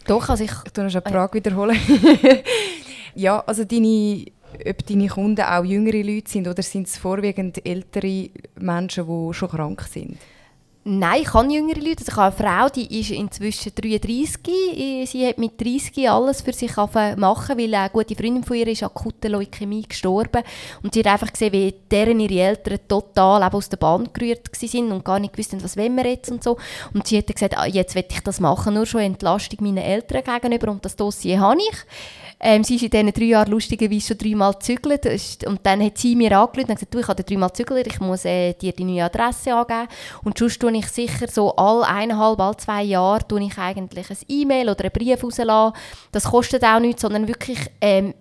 Doch, also ich, ich tue noch eine Frage wiederholen. ja, also deine ob deine Kunden auch jüngere Leute sind oder sind es vorwiegend ältere Menschen, die schon krank sind? Nein, ich habe jüngere Leute. Also ich habe eine Frau, die ist inzwischen 33. Sie hat mit 30 alles für sich machen, weil eine gute Freundin von ihr ist akute Leukämie gestorben. Und sie hat einfach gesehen, wie deren ihre Eltern total aus der Bahn gerührt sind und gar nicht wussten, was wir jetzt und so. Und sie hat gesagt, ah, jetzt will ich das machen, nur schon Entlastung meinen Eltern gegenüber und das Dossier habe ich. Ähm, sie ist in diesen drei Jahren lustigerweise schon dreimal gezügelt. Und dann hat sie mir angerufen und gesagt, du, ich habe dreimal gezügelt, ich muss äh, dir die neue Adresse angeben. Und sonst tue ich sicher so alle eineinhalb, alle zwei Jahre tue ich eigentlich ein E-Mail oder einen Brief rauslassen. Das kostet auch nichts, sondern wirklich... Ähm,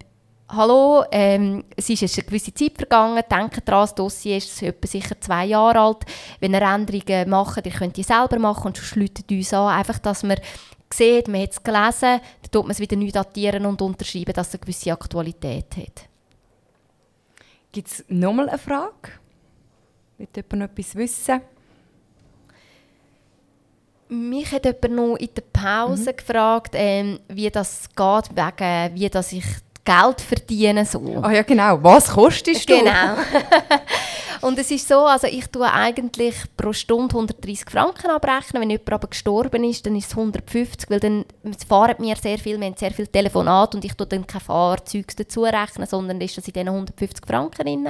Hallo, ähm, es ist eine gewisse Zeit vergangen, denkt daran, das Dossier ist etwa sicher zwei Jahre alt. Wenn ihr Änderungen macht, ihr könnt die selber machen und sonst läutet uns an. Einfach, dass wir sieht, man hat es gelesen, dann tut man es wieder neu datieren und unterschreiben, dass es eine gewisse Aktualität hat. Gibt es nochmal eine Frage? Will jemand etwas wissen? Mich hat jemand noch in der Pause mhm. gefragt, ähm, wie das geht, wegen, wie das ich Geld verdiene. So. Ah ja, genau. Was kostest du? Genau. Und es ist so, also ich tue eigentlich pro Stunde 130 Franken abrechnen. Wenn jemand aber gestorben ist, dann ist es 150, weil dann fahren wir sehr viel, wir haben sehr viel Telefonat und ich tue dann kein Fahrzeug dazu rechnen, sondern ist das in diesen 150 Franken drin.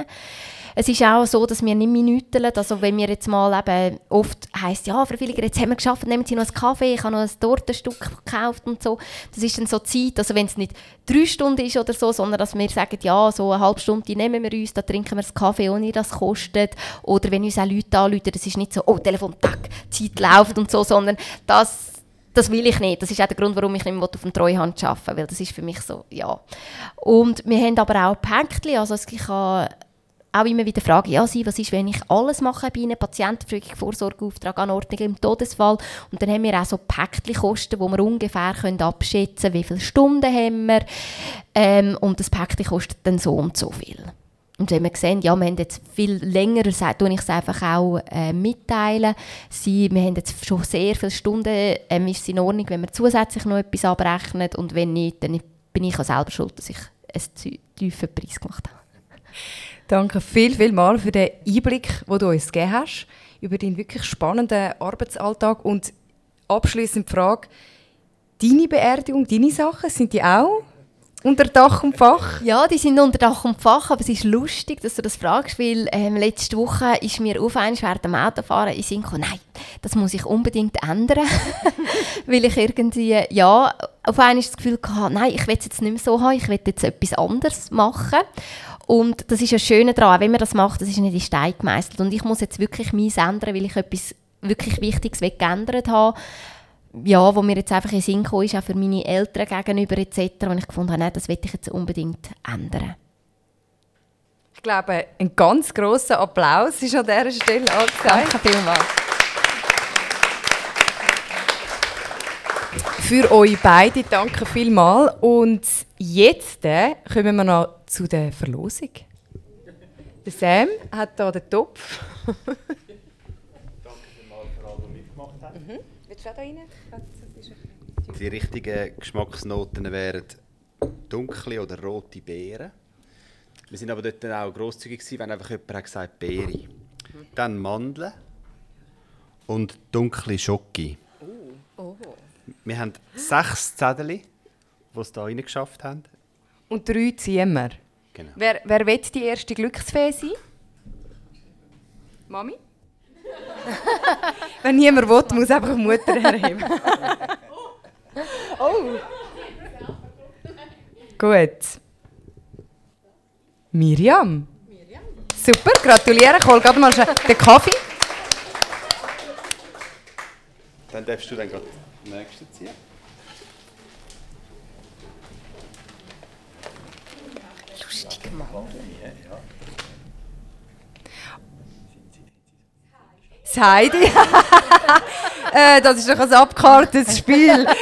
Es ist auch so, dass wir nicht minüteln. Also wenn wir jetzt mal eben, oft heisst ja, Frau jetzt haben wir geschafft, nehmen Sie noch einen Kaffee, ich habe noch ein Tortenstück gekauft und so. Das ist dann so Zeit, also wenn es nicht drei Stunden ist oder so, sondern dass wir sagen, ja, so eine halbe Stunde nehmen wir uns, da trinken wir einen Kaffee, ohne dass es kostet. Oder wenn uns auch Leute anrufen, das ist nicht so, oh, Telefon, tack, Zeit läuft und so, sondern das das will ich nicht. Das ist auch der Grund, warum ich nicht mehr auf dem Treuhand arbeite, weil das ist für mich so, ja. Und wir haben aber auch Päckchen, also ich habe auch immer wieder fragen, ja, sie, was ist, wenn ich alles mache bei Ihnen, Patientenverfügung, Vorsorgeauftrag, Anordnung im Todesfall. Und dann haben wir auch so Päckchenkosten, wo wir ungefähr können abschätzen können, wie viele Stunden haben wir. Ähm, und das Päckchen kostet dann so und so viel. Und wenn wir sehen, ja, wir haben jetzt viel länger, tue ich es einfach auch äh, mitteilen. Sie, wir haben jetzt schon sehr viele Stunden, ähm, ist es in Ordnung, wenn wir zusätzlich noch etwas abrechnen und wenn nicht, dann bin ich auch selber schuld, dass ich einen tiefen Preis gemacht habe. Danke viel, viel mal für den Einblick, den du uns gegeben hast über deinen wirklich spannenden Arbeitsalltag. Und abschließend die Frage, deine Beerdigung, deine Sachen, sind die auch unter Dach und Fach? Ja, die sind unter Dach und Fach, aber es ist lustig, dass du das fragst, weil ähm, letzte Woche ist mir auf einmal während dem Autofahren in Sinn gekommen, nein, das muss ich unbedingt ändern, weil ich irgendwie, ja, auf einmal das Gefühl hatte, nein, ich will es jetzt nicht mehr so haben, ich will jetzt etwas anderes machen. Und das ist ja Schöne daran, wenn man das macht, das ist nicht in Stein gemeißelt. Und ich muss jetzt wirklich meins ändern, weil ich etwas wirklich Wichtiges geändert habe. Ja, wo mir jetzt einfach in den Sinn kam, ist auch für meine Eltern gegenüber etc., und ich gefunden habe, nein, das will ich jetzt unbedingt ändern. Ich glaube, ein ganz grosser Applaus ist an dieser Stelle angezeigt. Danke vielmals. Für euch beide danke vielmals. Und jetzt äh, kommen wir noch zu der Verlosung. Der Sam hat hier den Topf. Danke vielmals für alle, die mitgemacht haben. Mhm. Willst du auch da rein? Die richtigen Geschmacksnoten wären dunkle oder rote Beeren. Wir sind aber dort auch grosszügig gewesen, wenn einfach jemand hat gesagt Beere. Mhm. Dann Mandeln und dunkle Schoki. Oh. oh. Wir haben sechs Zettel, die es hier reingeschafft haben. Und drei ziehen wir. Genau. Wer, wer will die erste Glücksfee sein? Mami? Wenn niemand will, muss einfach Mutter herheben. oh! Gut. Miriam. Miriam. Super, gratuliere. Ich hol gerade mal den Kaffee. Dann darfst du dann gerade den nächsten ziehen. Gemacht. Das Heidi? äh, das ist doch ein abgekartetes Spiel.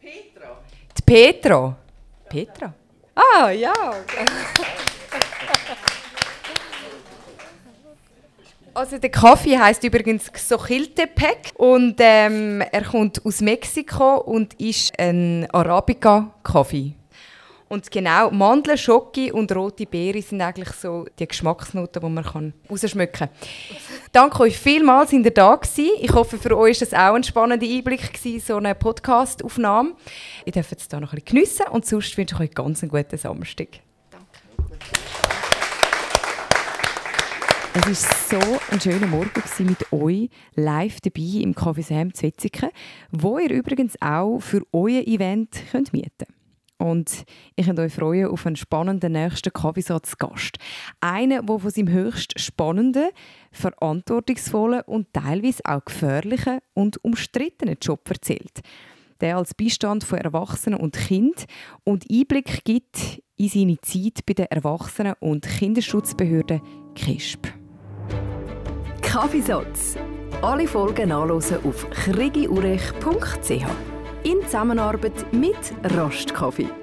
Petra. Petra. Petra. Ah, ja. Also der Kaffee heißt übrigens Xochiltepec und ähm, er kommt aus Mexiko und ist ein Arabica-Kaffee. Und genau, Mandeln, Schoki und rote Beere sind eigentlich so die Geschmacksnoten, die man kann rausschmecken kann. Danke euch vielmals, sind ihr da gewesen. Ich hoffe, für euch war das auch ein spannender Einblick, gewesen, so eine Podcast-Aufnahme. Ihr dürft es hier noch ein bisschen geniessen und sonst wünsche ich euch ganz einen guten Samstag. Es war so ein schöner Morgen mit euch live dabei im Café Sam Zwetzigen, wo ihr übrigens auch für euer Event könnt mieten könnt. Und ich könnt euch freuen auf einen spannenden nächsten Kaffeesatz Gast. Einen, der von seinem höchst spannenden, verantwortungsvollen und teilweise auch gefährlichen und umstrittenen Job erzählt. Der als Beistand von Erwachsenen und Kind und Einblick gibt in seine Zeit bei der Erwachsenen- und Kinderschutzbehörde KISP. Kaffeesatz. Alle Folgen nachlesen auf krigiurech.ch in Zusammenarbeit mit Rastkaffee.